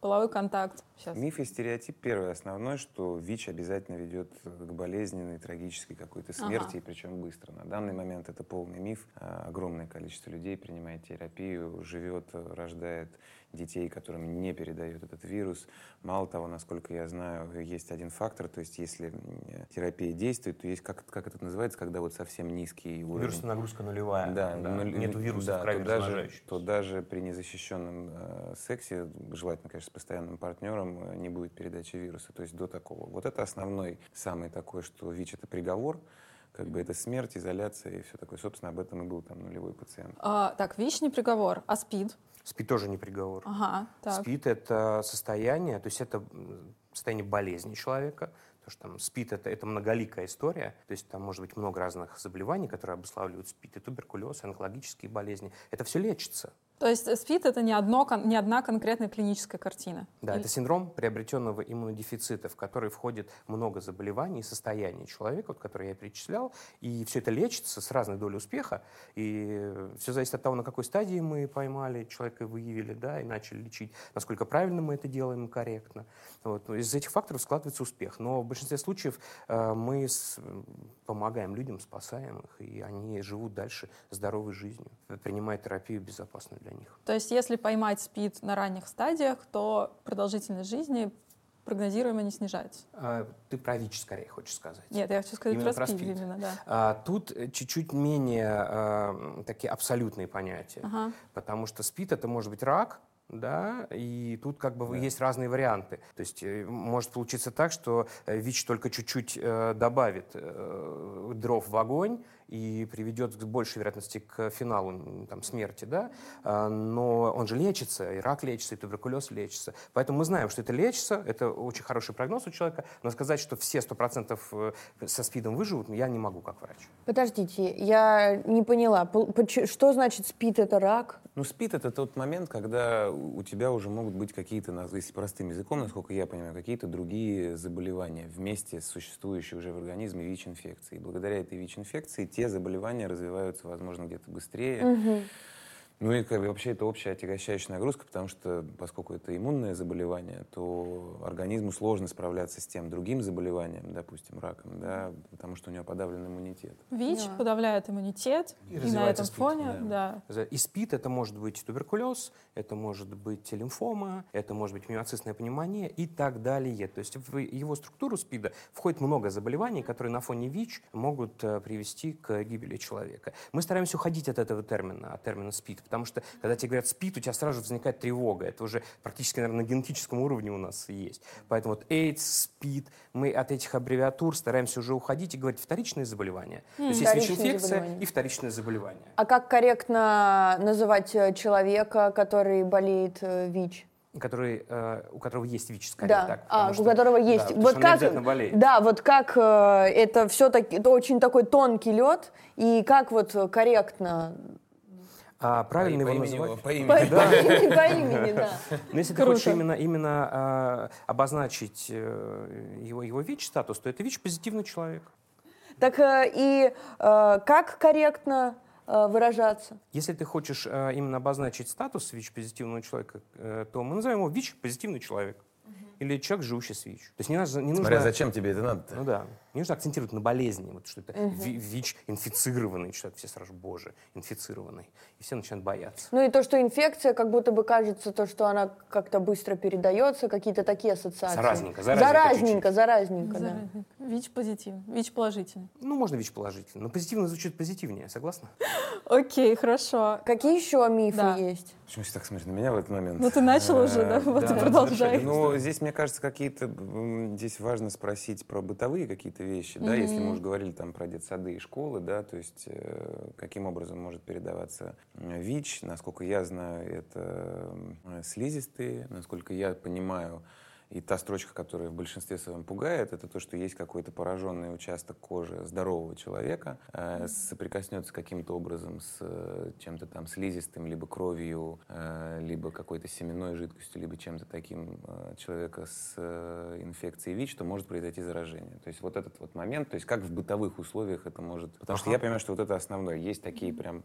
половой контакт. Сейчас. Миф и стереотип первый основной, что ВИЧ обязательно ведет к болезненной, трагической какой-то смерти, ага. и причем быстро. На данный момент это полный миф. А, огромное количество людей принимает терапию, живет, рождает детей, которым не передает этот вирус. Мало того, насколько я знаю, есть один фактор, то есть если терапия действует, то есть, как, как это называется, когда вот совсем низкий уровень. Вирусная нагрузка нулевая. Да, да. Нуль, нет вируса да, в крови то даже, то даже при незащищенном э, сексе, желательно, конечно, с постоянным партнером, э, не будет передачи вируса. То есть до такого. Вот это основной, самый такой, что ВИЧ — это приговор, как бы это смерть, изоляция и все такое. Собственно, об этом и был там нулевой пациент. А, так, ВИЧ не приговор, а СПИД? СПИД тоже не приговор. Ага, так. СПИД — это состояние, то есть это состояние болезни человека, потому что там СПИД это, это многоликая история, то есть там может быть много разных заболеваний, которые обуславливают СПИД, и туберкулез, и онкологические болезни. Это все лечится. То есть СПИД это не, одно, не одна конкретная клиническая картина? Да, Или... это синдром приобретенного иммунодефицита, в который входит много заболеваний и состояний человека, вот, которые я перечислял, и все это лечится с разной долей успеха, и все зависит от того, на какой стадии мы поймали человека и выявили, да, и начали лечить, насколько правильно мы это делаем корректно. Вот. Из этих факторов складывается успех, но в большинстве случаев э, мы с, помогаем людям, спасаем их, и они живут дальше здоровой жизнью, принимая терапию безопасную для для них. То есть если поймать СПИД на ранних стадиях, то продолжительность жизни прогнозируемо не снижается. А, ты про ВИЧ скорее хочешь сказать. Нет, я хочу сказать именно про, СПИД, СПИД. Именно, да. А, тут чуть-чуть менее а, такие абсолютные понятия, ага. потому что СПИД это может быть рак, да, и тут как бы да. есть разные варианты. То есть э, может получиться так, что э, ВИЧ только чуть-чуть э, добавит э, дров в огонь, и приведет к большей вероятности к финалу там, смерти, да, а, но он же лечится, и рак лечится, и туберкулез лечится. Поэтому мы знаем, что это лечится, это очень хороший прогноз у человека, но сказать, что все 100% э, со СПИДом выживут, я не могу как врач. Подождите, я не поняла, что значит СПИД — это рак? Ну, СПИД — это тот момент, когда у тебя уже могут быть какие-то, если простым языком, насколько я понимаю, какие-то другие заболевания вместе с существующей уже в организме ВИЧ-инфекцией. И благодаря этой ВИЧ-инфекции те заболевания развиваются, возможно, где-то быстрее. Угу. Ну и как вообще это общая отягощающая нагрузка, потому что поскольку это иммунное заболевание, то организму сложно справляться с тем другим заболеванием, допустим, раком, да, потому что у него подавлен иммунитет. ВИЧ да. подавляет иммунитет, и, и на этом СПИД, фоне, да. да. И СПИД это может быть туберкулез, это может быть лимфома, это может быть миоцистная пневмония и так далее. То есть в его структуру СПИДа входит много заболеваний, которые на фоне ВИЧ могут э, привести к гибели человека. Мы стараемся уходить от этого термина, от термина СПИД, Потому что, когда тебе говорят «спит», у тебя сразу возникает тревога. Это уже практически, наверное, на генетическом уровне у нас есть. Поэтому вот AIDS, СПИД, мы от этих аббревиатур стараемся уже уходить и говорить вторичные заболевания. Mm. То есть есть ВИЧ-инфекция и вторичное заболевание. А как корректно называть э, человека, который болеет э, ВИЧ? который, э, у которого есть ВИЧ, скорее да. так. А, что, у которого есть. Да, вот как, Да, вот как э, это все-таки, это очень такой тонкий лед, и как вот корректно а правильно по, его по называть? Имени, по имени. По, да. имени, по имени, да. Но если Круто. ты хочешь именно, именно а, обозначить э, его, его ВИЧ-статус, то это ВИЧ-позитивный человек. Так э, и э, как корректно выражаться. Если ты хочешь именно обозначить статус ВИЧ-позитивного человека, то мы назовем его ВИЧ-позитивный человек. Или человек, живущий с ВИЧ. То есть не, не нужно... Смотря зачем тебе это надо Ну да. Не нужно акцентировать на болезни, вот что это Ви- ВИЧ-инфицированный человек. Все сразу, боже, инфицированный. И все начинают бояться. Ну и то, что инфекция, как будто бы кажется, то, что она как-то быстро передается, какие-то такие ассоциации. Заразненько, заразненько Заразненько, заразненько, да. ВИЧ позитивный, ВИЧ положительный. Ну, можно ВИЧ положительно, но позитивно звучит позитивнее, согласна? Окей, хорошо. Какие еще мифы есть? Почему все так смотришь на меня в этот момент? Ну ты начал уже, да? Э, Вот и продолжай. Ну, здесь, мне кажется, какие-то... Здесь важно спросить про бытовые какие-то вещи, да, если мы уже говорили там про детсады и школы, да, то есть э, каким образом может передаваться э, ВИЧ. Насколько я знаю, это слизистые, насколько я понимаю, и та строчка, которая в большинстве своем пугает, это то, что есть какой-то пораженный участок кожи здорового человека, э, соприкоснется каким-то образом с э, чем-то там слизистым, либо кровью, э, либо какой-то семенной жидкостью, либо чем-то таким э, человека с э, инфекцией ВИЧ, то может произойти заражение. То есть вот этот вот момент, то есть как в бытовых условиях это может... Потому что я понимаю, что вот это основное. Есть такие прям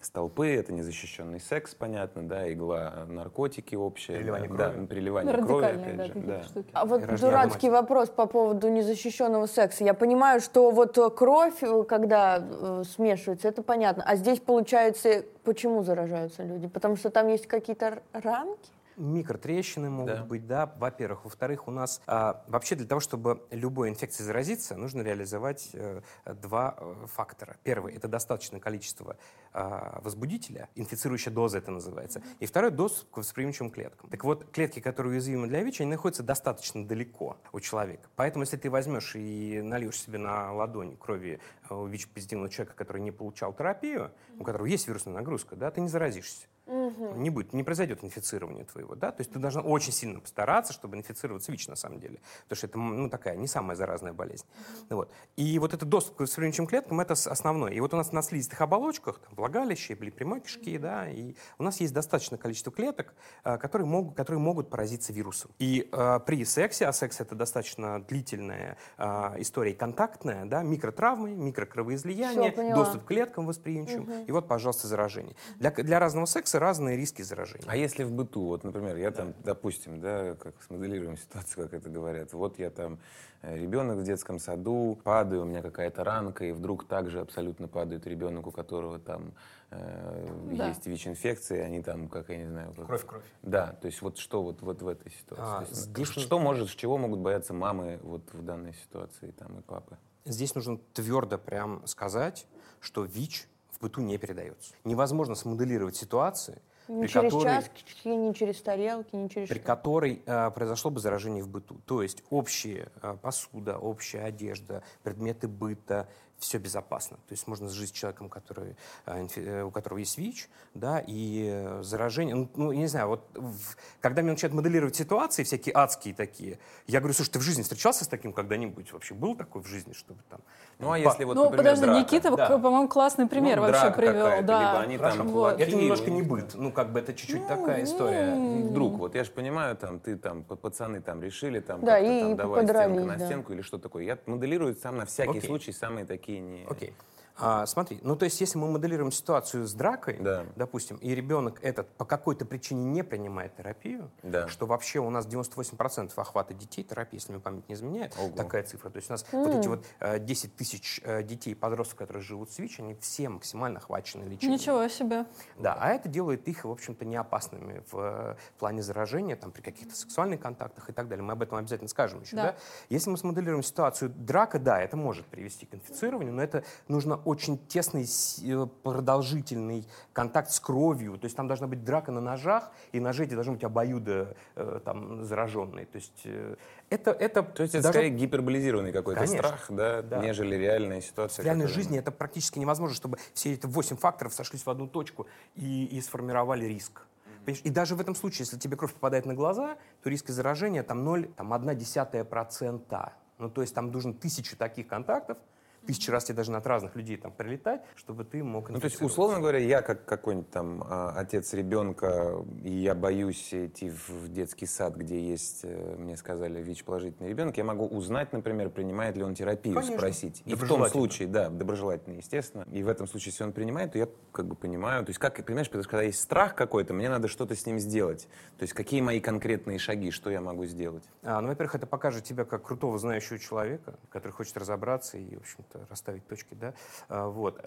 столпы, это незащищенный секс, понятно, да, игла, наркотики общие. Переливание да, крови. Да, переливание крови, Радикальные, опять да, же. Какие-то да. штуки. А вот рождение дурацкий матери. вопрос по поводу незащищенного секса. Я понимаю, что вот кровь, э, когда э, смешивается, это понятно. А здесь, получается, почему заражаются люди? Потому что там есть какие-то рамки? Микротрещины могут Да. быть, да, во-первых. Во-вторых, у нас а, вообще для того, чтобы любой инфекцией заразиться, нужно реализовать э, два э, фактора. Первый – это достаточное количество а, возбудителя, инфицирующая доза это называется. И второй – доступ к восприимчивым клеткам. Так вот, клетки, которые уязвимы для ВИЧ, они находятся достаточно далеко у человека. Поэтому, если ты возьмешь и нальешь себе на ладонь крови э, ВИЧ-позитивного человека, который не получал терапию, у которого есть вирусная нагрузка, да, ты не заразишься не будет, не произойдет инфицирование твоего, да, то есть ты должна очень сильно постараться, чтобы инфицироваться ВИЧ на самом деле, потому что это, ну, такая не самая заразная болезнь. Вот. И вот этот доступ к восприимчивым клеткам, это основное. И вот у нас на слизистых оболочках, там, влагалище прямой кишки, да, и у нас есть достаточное количество клеток, а, которые могут, которые могут поразиться вирусом. И а, при сексе, а секс это достаточно длительная а, история контактная, да, микротравмы, микрокровоизлияние, поняла. доступ к клеткам восприимчивым, и вот, пожалуйста, заражение. Для, для разного секса разные риски заражения. А если в быту, вот, например, я там, допустим, да, как смоделируем ситуацию, как это говорят, вот я там э, ребенок в детском саду, падаю, у меня какая-то ранка, и вдруг также абсолютно падает ребенок, у которого там э, Да. есть ВИЧ-инфекция, они там, как я не знаю... Как... Кровь, кровь. Да, то есть вот что вот, вот в этой ситуации? А, есть, здесь что, может, чего могут бояться мамы вот в данной ситуации там и папы? Здесь нужно твердо прям сказать, что ВИЧ в быту не передается. Невозможно смоделировать ситуации, Не при через которой, чашки, не через тарелки, не через при что. которой э, произошло бы заражение в быту. То есть общая э, посуда, общая одежда, предметы быта, все безопасно. То есть можно жить с человеком, который, э, инфи- э, у которого есть ВИЧ, да, и э, заражение. Ну, ну, я не знаю, вот в- когда мне начинают моделировать ситуации всякие адские такие, я говорю, слушай, ты в жизни встречался с таким когда-нибудь? Вообще был такой в жизни, чтобы там... Ну, а если вот, ну, например, подожди, драка? Никита, да. по-моему, классный пример Ну, вообще привел. Да. либо они там Вот. Это немножко не быт. Ну, как бы это чуть-чуть такая история. Ну, Вдруг, вот я же понимаю, там, ты там, пацаны там решили там Да, и там давай подрались, стенка на да. стенку или что такое. Я моделирую сам на всякий Окей. случай самые такие не... Окей. А, смотри, ну то есть если мы моделируем ситуацию с дракой, Да. допустим, и ребенок этот по какой-то причине не принимает терапию, Да. что вообще у нас 98% охвата детей терапии, если мне память не изменяет, Ого. такая цифра. То есть у нас вот эти вот э, 10 тысяч э, детей, подростков, которые живут с ВИЧ, они все максимально охвачены лечением. Ничего себе. Да, а это делает их, в общем-то, не опасными в э, плане заражения, там, при каких-то сексуальных контактах и так далее. Мы об этом обязательно скажем еще, Да. да? Если мы смоделируем ситуацию драка, да, это может привести к инфицированию, но это нужно очень тесный, э, продолжительный контакт с кровью. То есть там должна быть драка на ножах, и ножи эти должны быть обоюдо э, там, зараженные. То есть э, это, это То есть это должно- скорее гиперболизированный какой-то Конечно. страх, да, Да. нежели реальная ситуация. В реальной которая- жизни это практически невозможно, чтобы все эти восемь факторов сошлись в одну точку и, и сформировали риск. Понимаешь? И даже в этом случае, если тебе кровь попадает на глаза, то риск заражения там 0,1%. Ну, то есть там нужно тысячу таких контактов, тысячи раз тебе должны от разных людей там прилетать, чтобы ты мог Ну, то есть, условно говоря, я как какой-нибудь там а, отец ребенка, и я боюсь идти в в детский сад, где есть, э, мне сказали, ВИЧ-положительный ребенок, я могу узнать, например, принимает ли он терапию, Конечно. спросить. И в том случае, да, доброжелательно, естественно. И в этом случае, если он принимает, то я как бы понимаю. То есть, как, понимаешь, потому что когда есть страх какой-то, мне надо что-то с ним сделать. То есть, какие мои конкретные шаги, что я могу сделать? А, ну, во-первых, это покажет тебя как крутого знающего человека, который хочет разобраться и, в общем-то, расставить точки, да. А, вот.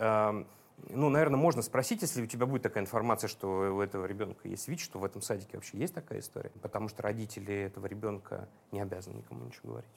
Ну, наверное, можно спросить, если у тебя будет такая информация, что у этого ребенка есть ВИЧ, что в этом садике вообще есть такая история, потому что родители этого ребенка не обязаны никому ничего говорить.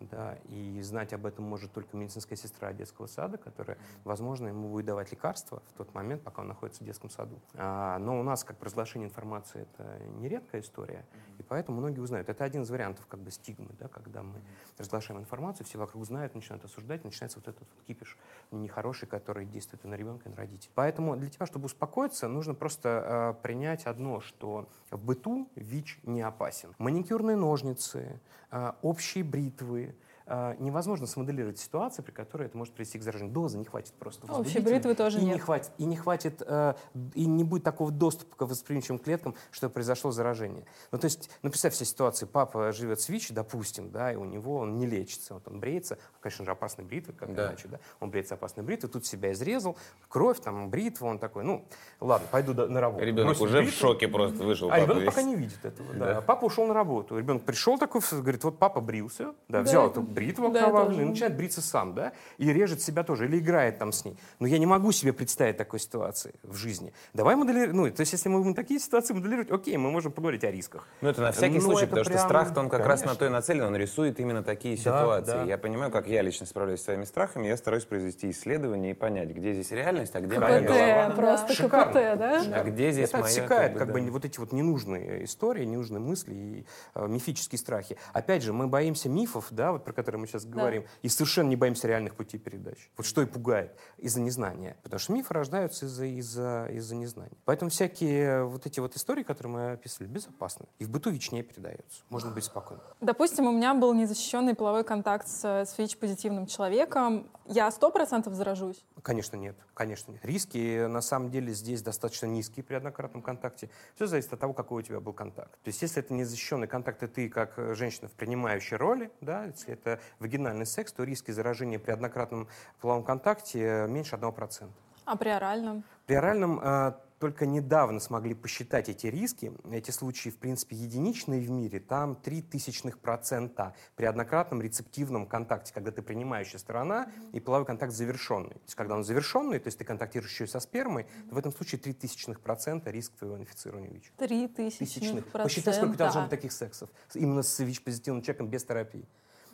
Да, и знать об этом может только медицинская сестра детского сада, которая, возможно, ему будет давать лекарства в тот момент, пока он находится в детском саду. А, но у нас, как разглашение информации, это нередкая история, и поэтому многие узнают. Это один из вариантов как бы стигмы, да, когда мы разглашаем информацию, все вокруг знают, начинают осуждать, начинается вот этот вот кипиш нехороший, который действует и на ребенка, и на родителей. Поэтому для тебя, чтобы успокоиться, нужно просто э, принять одно, что в быту ВИЧ не опасен. Маникюрные ножницы, э, общие бритвы, невозможно смоделировать ситуацию, при которой это может привести к заражению. Дозы не хватит просто. Общей бритвы тоже и не нет. хватит, и не хватит, э, и не будет такого доступа к восприимчивым клеткам, что произошло заражение. Ну, то есть, ну, представь себе ситуацию, папа живет с ВИЧ, допустим, да, и у него он не лечится, вот он бреется, конечно же, опасной бритвой, как Да. иначе, да, он бреется опасной бритвой, тут себя изрезал, кровь, там, бритва, он такой, ну, ладно, пойду до- на работу. Ребенок Бросил уже в бритву, шоке просто вышел. а ребенок весь. пока не видит этого, да. Да. Папа ушел на работу. Ребенок пришел такой, говорит, вот папа брился, да, взял эту бритву Да, и начинает бриться сам, да, и режет себя тоже, или играет там с ней. Но я не могу себе представить такой ситуации в жизни. Давай моделировать, ну, то есть если мы будем такие ситуации моделировать, окей, мы можем поговорить о рисках. Ну, это на всякий Ну, случай, потому что прям, страх-то он как раз на конечно. то и нацелен, он рисует именно такие Да, ситуации. да. Я понимаю, как я лично справляюсь с своими страхами, я стараюсь произвести исследование и понять, где здесь реальность, а где моя КПТ, голова. просто Шикарно. КПТ, да? А где здесь это моя... отсекает как бы, да. вот эти вот ненужные истории, ненужные мысли и э, мифические страхи. Опять же, мы боимся мифов, да, вот про которые мы сейчас говорим, и совершенно не боимся реальных путей передач. Вот что и пугает из-за незнания. Потому что мифы рождаются из-за из-за из-за незнания. Поэтому всякие вот эти вот истории, которые мы описывали, безопасны. И в быту ВИЧ не передается. Можно быть спокойным. Допустим, у меня был незащищенный половой контакт с, с ВИЧ-позитивным человеком. Я сто процентов заражусь? Конечно, нет. Конечно, нет. Риски, на самом деле, здесь достаточно низкие при однократном контакте. Все зависит от того, какой у тебя был контакт. То есть, если это незащищенный контакт, и ты как э, женщина в принимающей роли, да, если это вагинальный секс, то риски заражения при однократном половом контакте э, меньше 1%. А при оральном? При оральном э, только недавно смогли посчитать эти риски. Эти случаи, в принципе, единичные в мире. Там 3 тысячных процента при однократном рецептивном контакте, когда ты принимающая сторона и половой контакт завершенный. То есть, когда он завершенный, то есть ты контактируешь еще и со спермой, то в этом случае 3 тысячных процента риск твоего инфицирования ВИЧ. Три тысячных Тысячных. процента. Посчитай, сколько у тебя должно быть таких сексов. Именно с ВИЧ-позитивным человеком без терапии.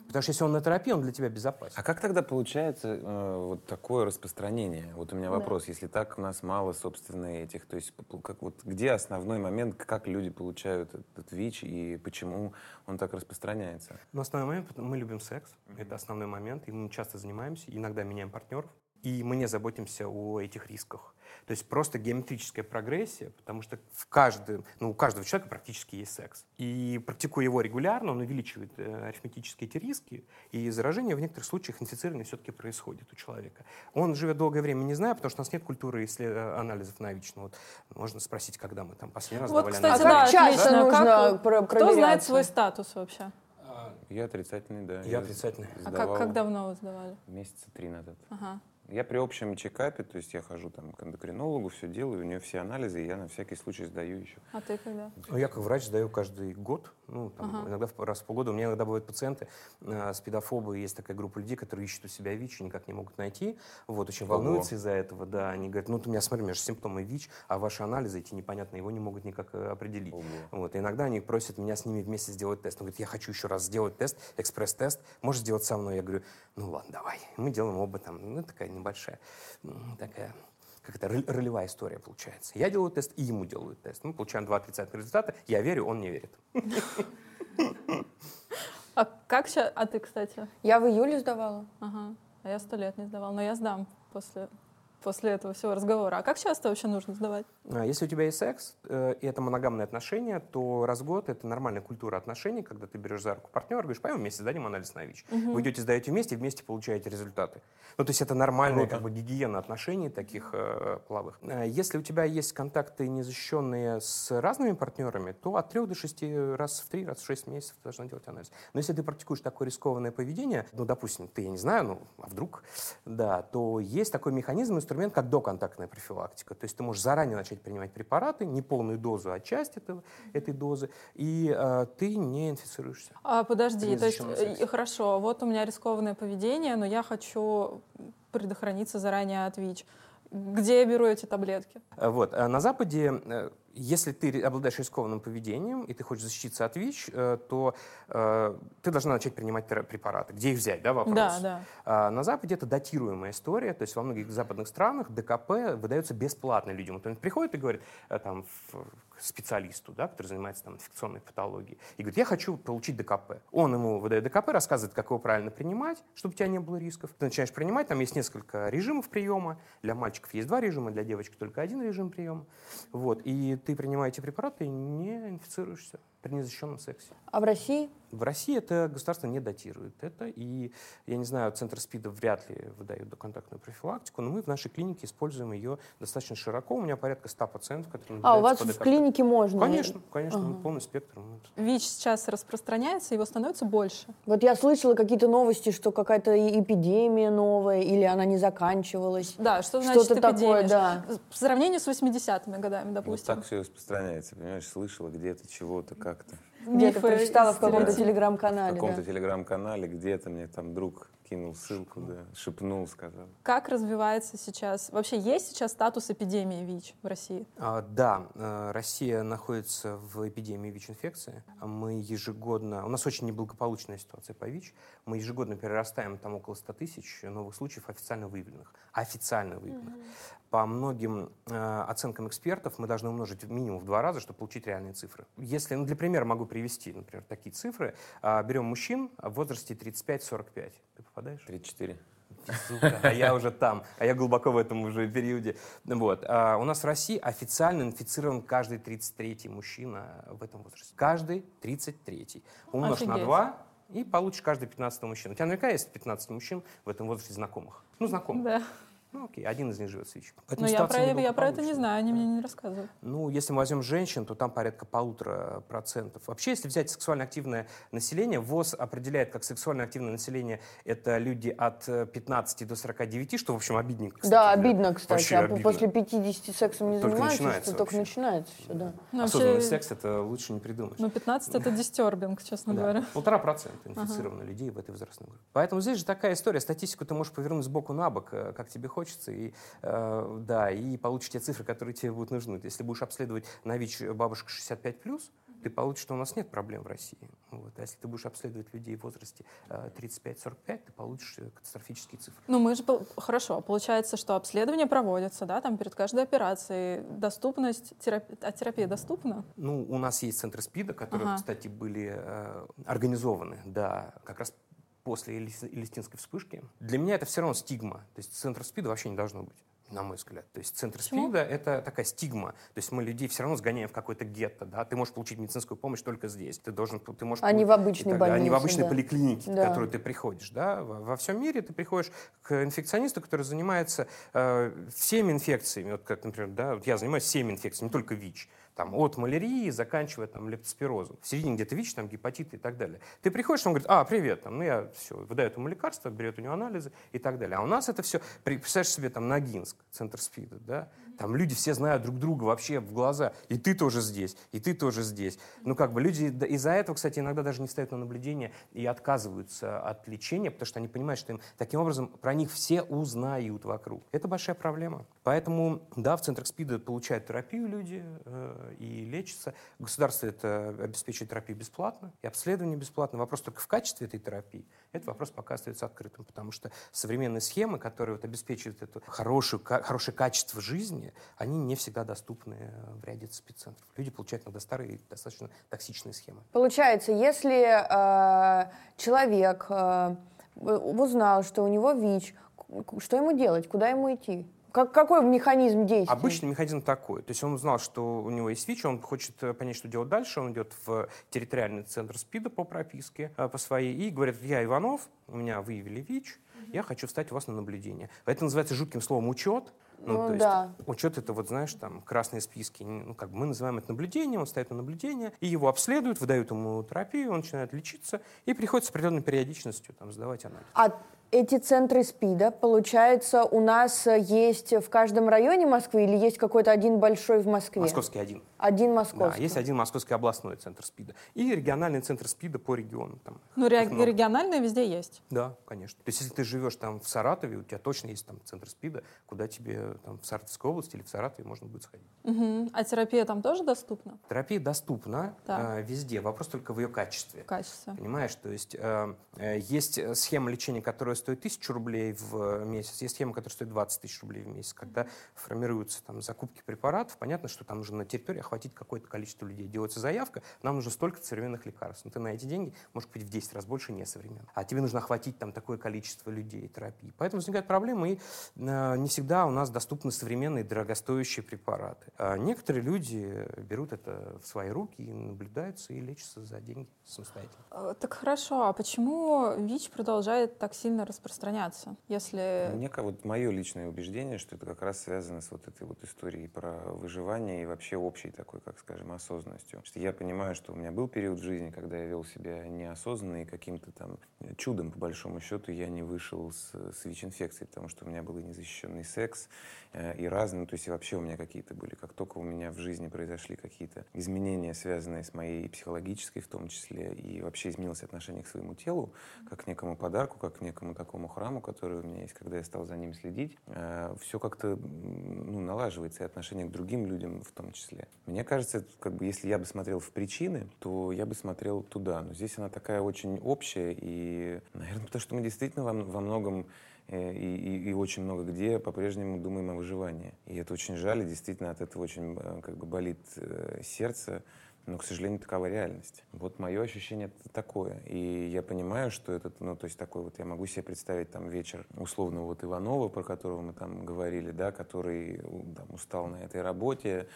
Потому что если он на терапии, он для тебя безопасен. А как тогда получается э, вот такое распространение? Вот у меня вопрос, если так у нас мало, собственно, этих, то есть как, вот, где основной момент, как люди получают этот ВИЧ и почему он так распространяется? Но основной момент, мы любим секс, это основной момент, и мы часто занимаемся, иногда меняем партнеров, и мы не заботимся о этих рисках. То есть просто геометрическая прогрессия, потому что в каждом, ну, у каждого человека практически есть секс. И практикуя его регулярно, он увеличивает э, арифметически эти риски, и заражение в некоторых случаях инфицирование все-таки происходит у человека. Он живет долгое время, не знаю, потому что у нас нет культуры исслед- э, анализов на ВИЧ. Ну, вот можно спросить, когда мы там последний раз Вот, давали кстати, А анализ. да, как часто отлично. нужно Как- Кто знает свой статус вообще? Я отрицательный, да. Я отрицательный. А как, как давно вы сдавали? Месяца три назад. Ага. Я при общем чекапе, то есть я хожу там к эндокринологу, все делаю, у нее все анализы, и я на всякий случай сдаю еще. А ты когда? Ну, Я как врач сдаю каждый год, ну, там, иногда в- раз в полгода. У меня иногда бывают пациенты, э, спидофобы, есть такая группа людей, которые ищут у себя ВИЧ и никак не могут найти. Вот, очень Ого. волнуются из-за этого, да. Они говорят, ну, ты меня смотри, у меня же симптомы ВИЧ, а ваши анализы эти непонятно, его не могут никак э, определить. Ого. Вот, и иногда они просят меня с ними вместе сделать тест. Он говорит, я хочу еще раз сделать тест, экспресс-тест, можешь сделать со мной? Я говорю, ну ладно, давай. Мы делаем оба там, ну, такая небольшая, м, такая как это, ролевая история получается. Я делаю тест, и ему делают тест. Мы получаем два отрицательных результата. Я верю, он не верит. А как сейчас? А ты, кстати? Я в июле сдавала. Ага. А я сто лет не сдавала. Но я сдам после после этого всего разговора. А как часто вообще нужно сдавать? А, Если у тебя есть секс, э, и это моногамные отношения, то раз в год это нормальная культура отношений, когда ты берешь за руку партнера, говоришь, пойдем вместе сдадим анализ на ВИЧ. Вы идете, сдаете вместе, и вместе получаете результаты. Ну, то есть это нормальная как бы гигиена отношений таких э, половых. Э, Если у тебя есть контакты незащищенные с разными партнерами, то от трех до шести раз в три, раз в шесть месяцев ты должна делать анализ. Но если ты практикуешь такое рискованное поведение, ну, допустим, ты, я не знаю, ну, а вдруг, да, то есть такой механизм, инструмент, как доконтактная профилактика. То есть ты можешь заранее начать принимать препараты, не полную дозу, а часть этого, этой дозы, и э, ты не инфицируешься. А, подожди, то есть, э, хорошо, вот у меня рискованное поведение, но я хочу предохраниться заранее от ВИЧ. Где я беру эти таблетки? Э, Вот. а На Западе, э, если ты обладаешь рискованным поведением и ты хочешь защититься от ВИЧ, э, то э, ты должна начать принимать препараты. Где их взять, да, вопрос? Да, да. А На Западе это датируемая история, то есть во многих западных странах ДКП выдается бесплатно людям. Вот он приходит и говорит э, там, в- специалисту, да, который занимается там, инфекционной патологией, и говорит, я хочу получить ДКП. Он ему выдает ДКП, рассказывает, как его правильно принимать, чтобы у тебя не было рисков. Ты начинаешь принимать, там есть несколько режимов приема. Для мальчиков есть два режима, для девочек только один режим приема. Вот. И ты принимаешь эти препараты и не инфицируешься при незащищенном сексе. А в России? В России это государство не датирует это, и, я не знаю, Центр СПИДа вряд ли выдает доконтактную профилактику, но мы в нашей клинике используем ее достаточно широко. У меня порядка 100 пациентов, которые А, у вас в клинике можно? Конечно, конечно, Ага. мы полный спектр. ВИЧ сейчас распространяется, его становится больше. Вот я слышала какие-то новости, что какая-то эпидемия новая, или она не заканчивалась. Да, что значит Что-то такое, эпидемия? да. В сравнении с 80-ми годами, Вот допустим. так все распространяется, понимаешь, слышала где-то, чего-то, как-то. Где-то прочитала в каком-то стереотипы. В телеграм-канале. каком-то да. телеграм-канале где-то мне там друг кинул ссылку, да, шепнул, сказал. Как развивается сейчас? Вообще есть сейчас статус эпидемии ВИЧ в России? А, Да, э, Россия находится в эпидемии ВИЧ-инфекции. Мы ежегодно... У нас очень неблагополучная ситуация по ВИЧ. Мы ежегодно перерастаем там около 100 тысяч новых случаев официально выявленных. Официально выявленных. По многим э, оценкам экспертов мы должны умножить минимум в два раза, чтобы получить реальные цифры. Если, ну, для примера могу привести, например, такие цифры. А, Берем мужчин в возрасте 35-45. Ты попадаешь? 34. Сука, а я уже там, а я глубоко в этом уже периоде. Вот. А у нас в России официально инфицирован каждый 33-й мужчина в этом возрасте. Каждый 33-й. Умножь на Офигеть. 2 и получишь каждый 15 мужчин. У тебя наверняка есть 15 мужчин в этом возрасте знакомых. Ну, знакомых. Да. Ну, окей, один из них живет с ВИЧ. Но Поэтому я про, я про это не знаю, они мне не рассказывают. Ну, если мы возьмем женщин, то там порядка полутора процентов. Вообще, если взять сексуально активное население, ВОЗ определяет, как сексуально активное население это люди от э, 15 до 49, что, в общем, обидненько. кстати, Да, обидно, кстати. Вообще а обидно. после 50 сексом не Только занимаются, начинается что только начинается все, да. Ну, Осознанный вообще, секс это лучше не придумаешь. Ну, 15 это дистербинг, честно Да. говоря. Полтора процента инфицировано людей в этой возрастной группе. Поэтому здесь же такая история. Статистику ты можешь повернуть сбоку на бок, э, как тебе хочется, и, э, да, и получишь те цифры, которые тебе будут нужны. Если будешь обследовать на ВИЧ бабушек 65+, ты получишь, что у нас нет проблем в России. Вот. А если ты будешь обследовать людей в возрасте э, 35-45, ты получишь э, катастрофические цифры. Ну, мы же, хорошо, получается, что обследование проводится, да, там перед каждой операцией. Доступность, терапии, а терапия доступна? Ну, у нас есть центры СПИДа, которые, Ага. кстати, были э, организованы, да, как раз после Элис- Элистинской вспышки. Для меня это все равно стигма. То есть центр СПИДа вообще не должно быть на мой взгляд. То есть центр Почему? СПИДа — это такая стигма. То есть мы людей все равно сгоняем в какой-то гетто. Да? Ты можешь получить медицинскую помощь только здесь. Ты должен, ты можешь А не в обычной далее, а не в больнице, обычной да. поликлинике, Да. в которую ты приходишь. Да? Во, во всем мире ты приходишь к инфекционисту, который занимается э, всеми инфекциями. Вот как, например, да, вот я занимаюсь всеми инфекциями, не только ВИЧ. Там, от малярии, заканчивая там, лептоспирозом. В середине где-то ВИЧ, там, гепатиты и так далее. Ты приходишь, он говорит, а, привет, там, ну я все, выдает ему лекарства, берет у него анализы и так далее. А у нас это все, представляешь себе, там, Ногинск, центр СПИДа, да? Там люди все знают друг друга вообще в глаза. И ты тоже здесь, и ты тоже здесь. Ну, как бы люди из-за этого, кстати, иногда даже не ставят на наблюдение и отказываются от лечения, потому что они понимают, что им таким образом про них все узнают вокруг. Это большая проблема. Поэтому, да, в центрах СПИДа получают терапию люди э, и лечатся. Государство это обеспечивает терапию бесплатно и обследование бесплатно. Вопрос только в качестве этой терапии. Этот вопрос пока остается открытым, потому что современные схемы, которые вот обеспечивают это хорошее, хорошее качество жизни, они не всегда доступны э, в ряде спеццентров. Люди получают иногда старые, достаточно токсичные схемы. Получается, если э, человек э, узнал, что у него ВИЧ, что ему делать, куда ему идти? Как, какой механизм действия? Обычный механизм такой. То есть он узнал, что у него есть ВИЧ, он хочет э, понять, что делать дальше. Он идет в территориальный центр СПИДа по прописке, э, по своей, и говорит, я Иванов, у меня выявили ВИЧ, я хочу встать у вас на наблюдение. Это называется жутким словом учет. Ну, Ну, то есть да. учет это вот, знаешь, там красные списки. Ну, как бы мы называем это наблюдение, он стоит на наблюдение, и его обследуют, выдают ему терапию, он начинает лечиться, и приходит с определенной периодичностью там, сдавать анализ. А эти центры СПИДа, получается, у нас есть в каждом районе Москвы или есть какой-то один большой в Москве? Московский один. Один Да, московский. есть один московский областной центр СПИДа и региональный центр СПИДа по региону. Там. Ну, ре- много. региональные везде есть. Да, конечно. То есть, если ты живешь там в Саратове, у тебя точно есть там центр СПИДа, куда тебе там в Саратовской области или в Саратове можно будет сходить. Мгм. А терапия там тоже доступна? Терапия доступна Так. э, везде. Вопрос только в ее качестве. В качестве. Понимаешь, то есть э, э, есть э, схема лечения, которая стоит тысячу рублей в э, месяц, есть схема, которая стоит 20 тысяч рублей в месяц. Когда формируются там закупки препаратов, понятно, что там нужно на территории охватить какое-то количество людей. Делается заявка, нам нужно столько современных лекарств. Но ты на эти деньги можешь купить в 10 раз больше не современных. А тебе нужно охватить там такое количество людей, терапии. Поэтому возникают проблемы, и э, не всегда у нас доступны современные дорогостоящие препараты. А некоторые люди берут это в свои руки и наблюдаются, и лечатся за деньги самостоятельно. Э, Так хорошо, а почему ВИЧ продолжает так сильно распространяться? Если... Мне как вот мое личное убеждение, что это как раз связано с вот этой вот историей про выживание и вообще общей такой, как скажем, осознанностью. Что я понимаю, что у меня был период в жизни, когда я вел себя неосознанно и каким-то там чудом, по большому счету, я не вышел с, с ВИЧ-инфекцией, потому что у меня был незащищенный секс, и разные, ну, то есть вообще у меня какие-то были. Как только у меня в жизни произошли какие-то изменения, связанные с моей психологической в том числе, и вообще изменилось отношение к своему телу, как к некому подарку, как к некому такому храму, который у меня есть, когда я стал за ним следить, все как-то ну, налаживается, и отношение к другим людям в том числе. Мне кажется, как бы, если я бы смотрел в причины, то я бы смотрел туда. Но здесь она такая очень общая, и, наверное, потому что мы действительно во, во многом э, и, и- и очень много где по-прежнему думаем о выживании. И это очень жаль, и действительно от этого очень э, как бы болит э, сердце. Но, к сожалению, такова реальность. Вот мое ощущение такое. И я понимаю, что это, ну, то есть такой вот, я могу себе представить там вечер условного вот Иванова, про которого мы там говорили, да, который там, устал на этой работе,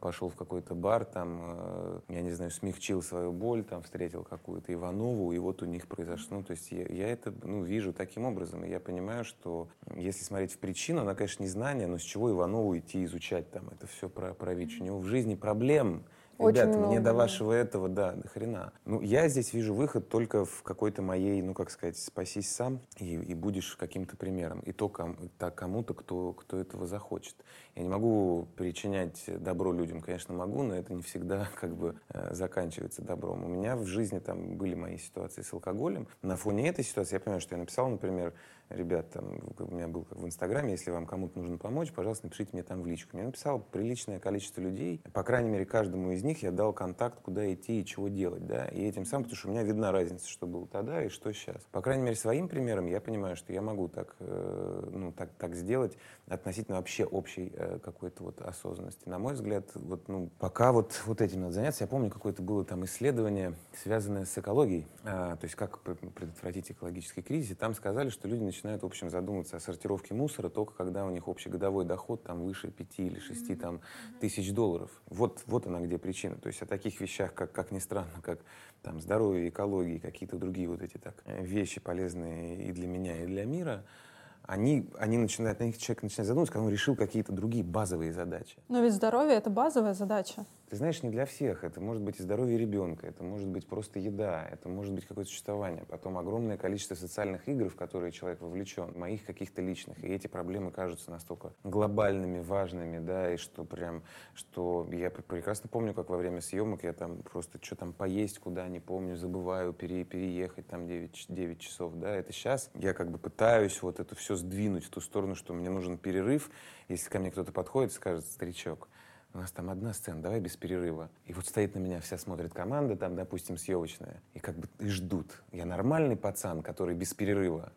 пошел в какой-то бар, там, э, я не знаю, смягчил свою боль, там, встретил какую-то Иванову, и вот у них произошло. Ну, то есть я, я это, ну, вижу таким образом, и я понимаю, что если смотреть в причину, она, конечно, не знание, но с чего Иванову идти изучать там это все про, про ВИЧ? У него в жизни проблем, Очень Ребята, мне много, до да. вашего этого, да, до хрена. Ну, я здесь вижу выход только в какой-то моей, ну, как сказать, спасись сам и, и будешь каким-то примером. И то ком- так кому-то, кто, кто этого захочет. Я не могу причинять добро людям, конечно, могу, но это не всегда как бы э, заканчивается добром. У меня в жизни там были мои ситуации с алкоголем. На фоне этой ситуации я понимаю, что я написал, например, ребят, там, у меня был в Инстаграме, если вам кому-то нужно помочь, пожалуйста, напишите мне там в личку. Мне написало приличное количество людей. По крайней мере, каждому из них я дал контакт, куда идти и чего делать. Да? И этим самым, потому что у меня видна разница, что было тогда и что сейчас. По крайней мере, своим примером я понимаю, что я могу так, э, ну, так, так сделать относительно вообще общей э, какой-то вот осознанности. На мой взгляд, вот, ну, пока вот, вот этим надо заняться. Я помню, какое-то было там исследование, связанное с экологией, а, то есть как пр- предотвратить экологический кризис. И там сказали, что люди начинают, в общем, задумываться о сортировке мусора только когда у них общегодовой доход там выше 5 или 6 там, тысяч долларов. Вот, вот она где причина. То есть о таких вещах, как, как ни странно, как там, здоровье, экология какие-то другие вот эти так, э, вещи, полезные и для меня, и для мира, они, они начинают, на них человек начинает задумываться, когда он решил какие-то другие базовые задачи. Но ведь здоровье — это базовая задача. Ты знаешь, не для всех. Это может быть и здоровье ребенка, это может быть просто еда, это может быть какое-то существование. Потом огромное количество социальных игр, в которые человек вовлечен, моих каких-то личных. И эти проблемы кажутся настолько глобальными, важными, да, и что прям, что я пр- прекрасно помню, как во время съемок я там просто что там поесть, куда не помню, забываю пере- переехать там 9, ч- 9 часов, да. Это сейчас я как бы пытаюсь вот это все сдвинуть в ту сторону, что мне нужен перерыв. Если ко мне кто-то подходит скажет, старичок, у нас там одна сцена, давай без перерыва. И вот стоит на меня, вся смотрит команда, там, допустим, съемочная, и как бы и ждут. Я нормальный пацан, который без перерыва.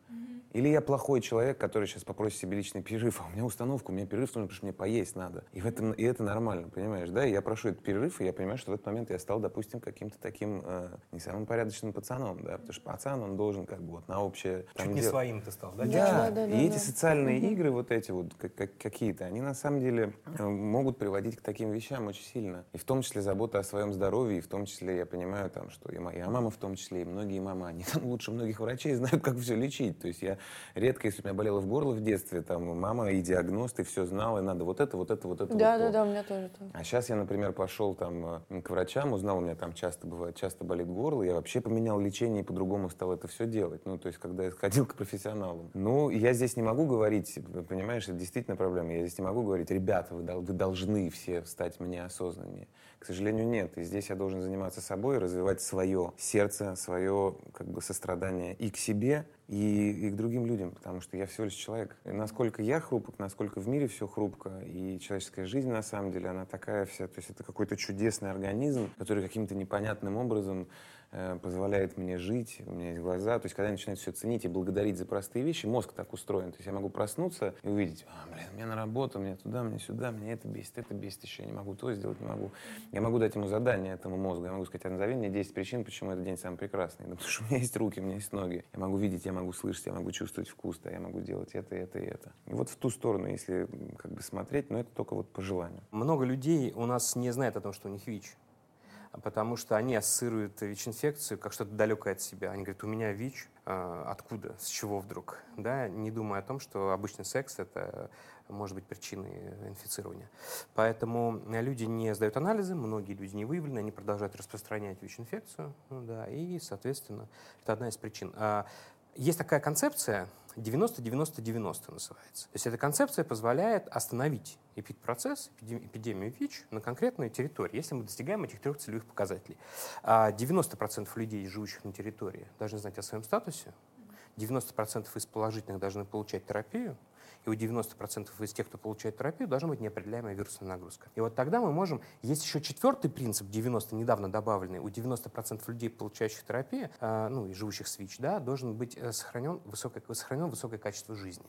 Или я плохой человек, который сейчас попросит себе личный перерыв, а у меня установка, у меня перерыв нужен, потому что мне поесть надо. И, в этом, и это нормально, понимаешь, да? И я прошу этот перерыв, и я понимаю, что в этот момент я стал, допустим, каким-то таким э, не самым порядочным пацаном, да, потому что пацан, он должен как бы вот на общее... Чуть не дел- своим ты стал, да? да, Да, да, и да, эти да. социальные игры, вот эти вот как- как- какие-то, они на самом деле э, могут приводить к таким вещам очень сильно. И в том числе забота о своем здоровье, и в том числе я понимаю, там, что и моя мама в том числе, и многие мамы, они там лучше многих врачей знают, как все лечить. То есть я редко, если у меня болело в горло в детстве, там мама и диагност, и все знала, и надо вот это, вот это, вот это. Да, вот да, то. да, у меня тоже так. А сейчас я, например, пошел там э, к врачам, узнал, у меня там часто бывает, часто болит горло, я вообще поменял лечение и по-другому стал это все делать. Ну, то есть, когда я ходил к профессионалам. Ну, я здесь не могу говорить, понимаешь, это действительно проблема. Я здесь не могу говорить, ребята, вы, вы должны все стать мне осознаннее. К сожалению, нет. И здесь я должен заниматься собой, развивать свое сердце, свое как бы сострадание и к себе, и, и к другим людям, потому что я всего лишь человек. И насколько я хрупок, насколько в мире все хрупко, и человеческая жизнь, на самом деле, она такая вся, то есть это какой-то чудесный организм, который каким-то непонятным образом позволяет мне жить, у меня есть глаза. То есть, когда я начинаю все ценить и благодарить за простые вещи, мозг так устроен. То есть я могу проснуться и увидеть, а, блин, мне на работу, мне туда, мне сюда, мне это бесит, это бесит еще, я не могу то сделать, не могу. Я могу дать ему задание, этому мозгу. Я могу сказать, а назови мне 10 причин, почему этот день самый прекрасный. Потому что у меня есть руки, у меня есть ноги. Я могу видеть, я могу слышать, я могу чувствовать вкус, да, я могу делать это, это и это. И вот в ту сторону, если как бы смотреть, но это только вот по желанию. Много людей у нас не знает о том, что у них ВИЧ. А Потому что они ассоциируют ВИЧ-инфекцию как что-то далекое от себя. Они говорят, у меня ВИЧ, а, откуда, с чего вдруг? Да, не думая о том, что обычный секс – это может быть причиной инфицирования. Поэтому люди не сдают анализы, многие люди не выявлены, они продолжают распространять ВИЧ-инфекцию. Ну да, и, соответственно, это одна из причин. А, Есть такая концепция 90-90-90 называется. То есть эта концепция позволяет остановить эпидпроцесс, эпидем- эпидемию ВИЧ на конкретной территории, если мы достигаем этих трех целевых показателей. А 90% людей, живущих на территории, должны знать о своем статусе, 90% из положительных должны получать терапию, и у 90% из тех, кто получает терапию, должна быть неопределяемая вирусная нагрузка. И вот тогда мы можем... Есть еще четвертый принцип, 90, недавно добавленный. У 90% людей, получающих терапию, э, ну и живущих с ВИЧ, да, должен быть э, сохранен высокое, сохранен высокое качество жизни.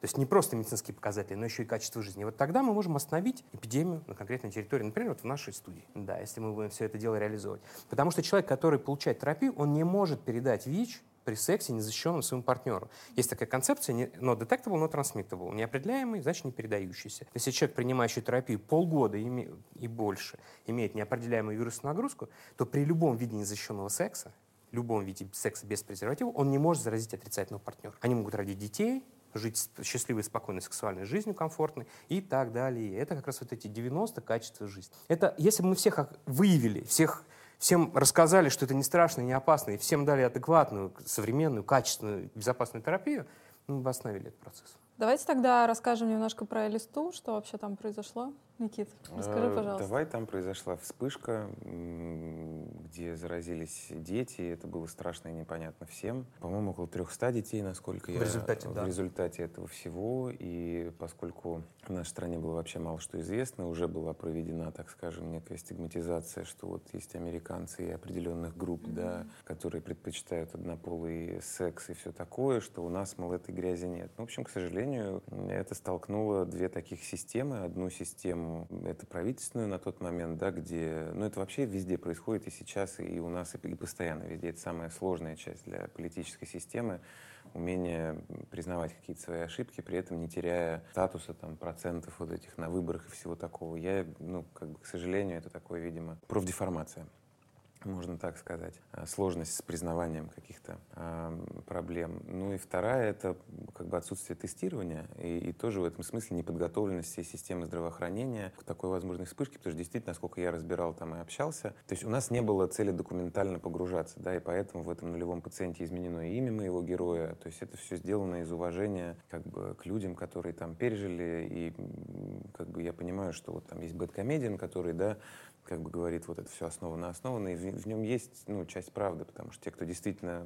То есть не просто медицинские показатели, но еще и качество жизни. Вот тогда мы можем остановить эпидемию на конкретной территории, например, вот в нашей студии, да, если мы будем все это дело реализовывать. Потому что человек, который получает терапию, он не может передать ВИЧ при сексе незащищенным своему партнеру. Есть такая концепция, но detectable, но transmittable. Неопределяемый, значит не передающийся. Если человек, принимающий терапию полгода и больше, имеет неопределяемую вирусную нагрузку, то при любом виде незащищенного секса, любом виде секса без презерватива, он не может заразить отрицательного партнера. Они могут родить детей, жить счастливой, спокойной сексуальной жизнью, комфортной и так далее. Это как раз вот эти 90 качества жизни. Это если бы мы всех выявили, всех всем рассказали, что это не страшно, не опасно, и всем дали адекватную, современную, качественную, безопасную терапию, мы бы остановили этот процесс. Давайте тогда расскажем немножко про Элисту, что вообще там произошло. Никит, расскажи, Э, пожалуйста. Давай, там произошла вспышка, где заразились дети. Это было страшно и непонятно всем. По-моему, около 300 детей, насколько В я... результате, да. В результате этого всего. И поскольку в нашей стране было вообще мало что известно, уже была проведена, так скажем, некая стигматизация, что вот есть американцы и определенных групп, да, которые предпочитают однополый секс и все такое, что у нас, мол, этой грязи нет. Ну, в общем, к сожалению, это столкнуло две таких системы. Одну систему, это правительственную на тот момент, да, где, ну, это вообще везде происходит и сейчас, и у нас, и постоянно везде. Это самая сложная часть для политической системы, умение признавать какие-то свои ошибки, при этом не теряя статуса, там, процентов вот этих на выборах и всего такого. Я, ну, как бы, к сожалению, это такое, видимо, профдеформация можно так сказать, а, сложность с признаванием каких-то а, проблем. Ну и вторая — это как бы отсутствие тестирования и, и тоже в этом смысле неподготовленность всей системы здравоохранения к такой возможной вспышке, потому что действительно, насколько я разбирал там и общался, то есть у нас не было цели документально погружаться, да, и поэтому в этом нулевом пациенте изменено имя моего героя, то есть это все сделано из уважения как бы к людям, которые там пережили, и как бы я понимаю, что вот там есть бэткомедиан, который, да, как бы говорит, вот это все основано, основано, и в, в нем есть, ну, часть правды, потому что те, кто действительно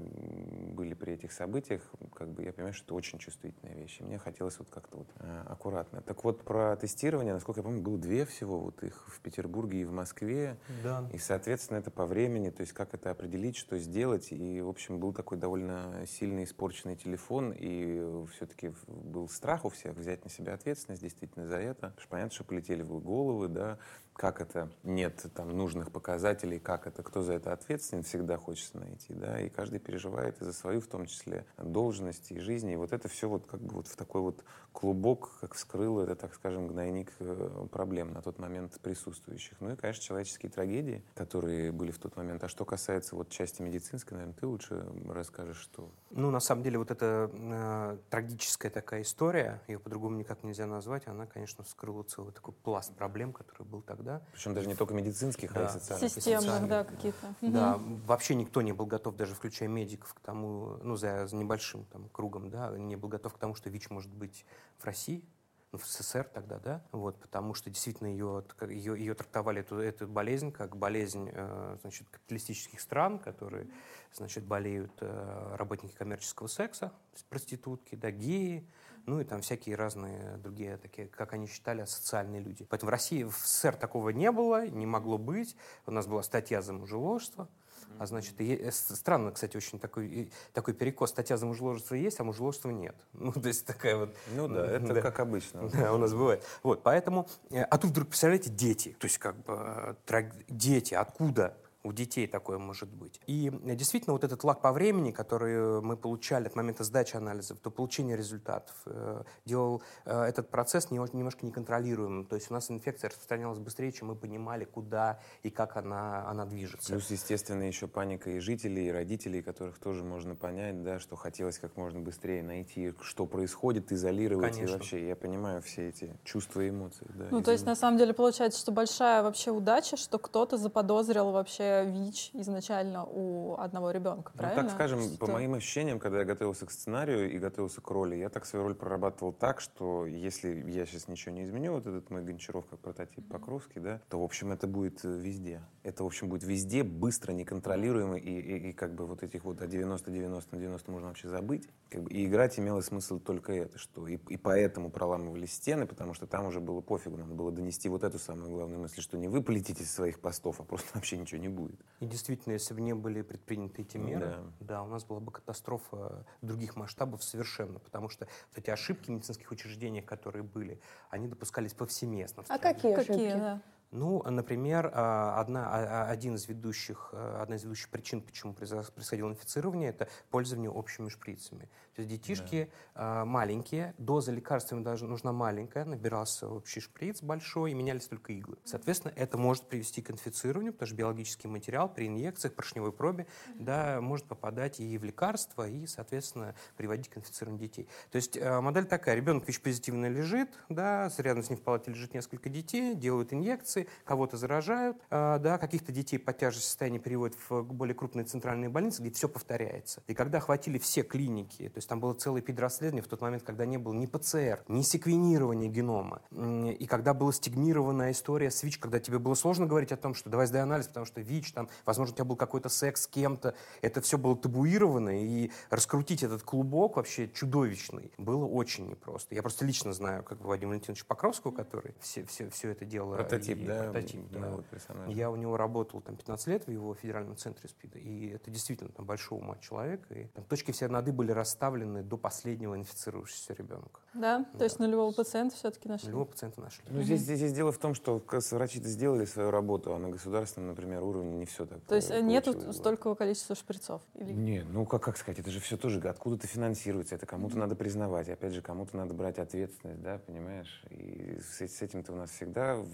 были при этих событиях, как бы я понимаю, что это очень чувствительные вещи. Мне хотелось вот как-то вот э, аккуратно. Так вот, про тестирование, насколько я помню, было две всего, вот их в Петербурге и в Москве. Да. И, соответственно, это по времени, то есть как это определить, что сделать. И, в общем, был такой довольно сильно испорченный телефон, и все-таки был страх у всех взять на себя ответственность действительно за это. Потому что понятно, что полетели в головы, да, как это нет там нужных показателей, как это, кто за это ответственен, всегда хочется найти, да, и каждый переживает и за свою, в том числе, должность и жизнь, и вот это все вот как бы вот в такой вот клубок, как вскрыл это, так скажем, гнойник э, проблем на тот момент присутствующих. Ну и, конечно, человеческие трагедии, которые были в тот момент. А что касается вот части медицинской, наверное, ты лучше расскажешь, что... Ну, на самом деле, вот эта э, трагическая такая история, ее по-другому никак нельзя назвать, она, конечно, вскрыла целый такой пласт проблем, который был тогда. Причем даже не только медицинских, Да. а и социальных. Системных, да, какие-то. Да, вообще никто не был готов, даже включая медиков, к тому, ну, за, за небольшим там кругом, да, не был готов к тому, что ВИЧ может быть в России, ну, в СССР тогда, да, вот, потому что действительно ее, ее, ее трактовали, эту, эту болезнь, как болезнь, э, значит, капиталистических стран, которые, значит, болеют э, работники коммерческого секса, проститутки, да, геи, ну и там всякие разные другие такие, как они считали, социальные люди. Поэтому в России, в СССР такого не было, не могло быть. У нас была статья за мужеложство. А значит, и, э, странно, кстати, очень такой, такой перекос. Статья за мужеложество есть, а мужеложства нет. Ну, то есть такая вот... Ну да, это Да. как обычно. Да, у нас бывает. Вот, поэтому... э, А тут вдруг, представляете, дети. То есть как бы э, траг- дети. Откуда у детей такое может быть? И э, действительно вот этот лаг по времени, который мы получали от момента сдачи анализов до получения результатов, э, делал э, этот процесс не- немножко неконтролируемым. То есть у нас инфекция распространялась быстрее, чем мы понимали, куда и как она, она движется. Плюс, естественно, еще паника и жителей, и родителей, которых тоже можно понять, да, что хотелось как можно быстрее найти, что происходит, изолировать. Конечно. И вообще, я понимаю все эти чувства и эмоции. Да, Ну, то есть, на самом деле, получается, что большая вообще удача, что кто-то заподозрил вообще ВИЧ изначально у одного ребенка, Ну, правильно? так скажем, по Что- моим ощущениям, когда я готовился к сценарию и готовился к роли, я так свою роль прорабатывал так, что если я сейчас ничего не изменю, вот этот мой Гончаров как прототип Покровский, да, то, в общем, это будет э, везде. Это, в общем, будет везде, быстро, неконтролируемо, и, и, и как бы вот этих вот от 90-90 на 90 можно вообще забыть. Как бы, и играть имело смысл только это, что и, и поэтому проламывались стены, потому что там уже было пофигу, надо было донести вот эту самую главную мысль, что не вы полетите из своих постов, а просто вообще ничего не будет. И действительно, если бы не были предприняты эти Ну меры, да. да. у нас была бы катастрофа других масштабов совершенно, потому что вот эти ошибки в медицинских учреждениях, которые были, они допускались повсеместно. в А какие Какие, ошибки? да. Ну, например, а, одна, а- а- один из ведущих, э, одна из ведущих причин, почему происходило инфицирование, это пользование общими шприцами. То есть детишки а, маленькие, доза лекарства им даже нужна маленькая, набирался общий шприц большой, и менялись только иглы. Соответственно, это может привести к инфицированию, потому что биологический материал при инъекциях, поршневой пробе, да, может попадать и в лекарства, и, соответственно, приводить к инфицированию детей. То есть модель такая, ребенок ВИЧ-позитивно лежит, да, рядом с ним в палате лежит несколько детей, делают инъекции, кого-то заражают, э, да, каких-то детей по тяжести состояния переводят в более крупные центральные больницы, где все повторяется. И когда охватили все клиники, то есть там было целое педрасследование в тот момент, когда не было ни ПЦР, ни секвенирования генома, и когда была стигмированная история с ВИЧ, когда тебе было сложно говорить о том, что давай сдай анализ, потому что ВИЧ, там, возможно, у тебя был какой-то секс с кем-то, это все было табуировано, и раскрутить этот клубок вообще чудовищный было очень непросто. Я просто лично знаю, как бы Вадима Валентиновича Покровского, который все, все, все это дело... Прототип, и- да? Прототип, да. Ну, вот персонаж. Я у него работал там 15 лет в его федеральном центре СПИДа, и это действительно там большого ума человек, и там точки все нады были расставлены до последнего инфицировавшегося ребенка. Да? То есть нулевого пациента все-таки нашли. Любого пациента нашли. Ну, здесь, здесь, здесь дело в том, что врачи-то сделали свою работу, а на государственном, например, уровне не все так То есть э, нету получилось. столького количества шприцов? Или... Не, ну как, как сказать, это же все тоже откуда-то финансируется, это кому-то надо признавать, опять же, кому-то надо брать ответственность, да, понимаешь? И с, с этим-то у нас всегда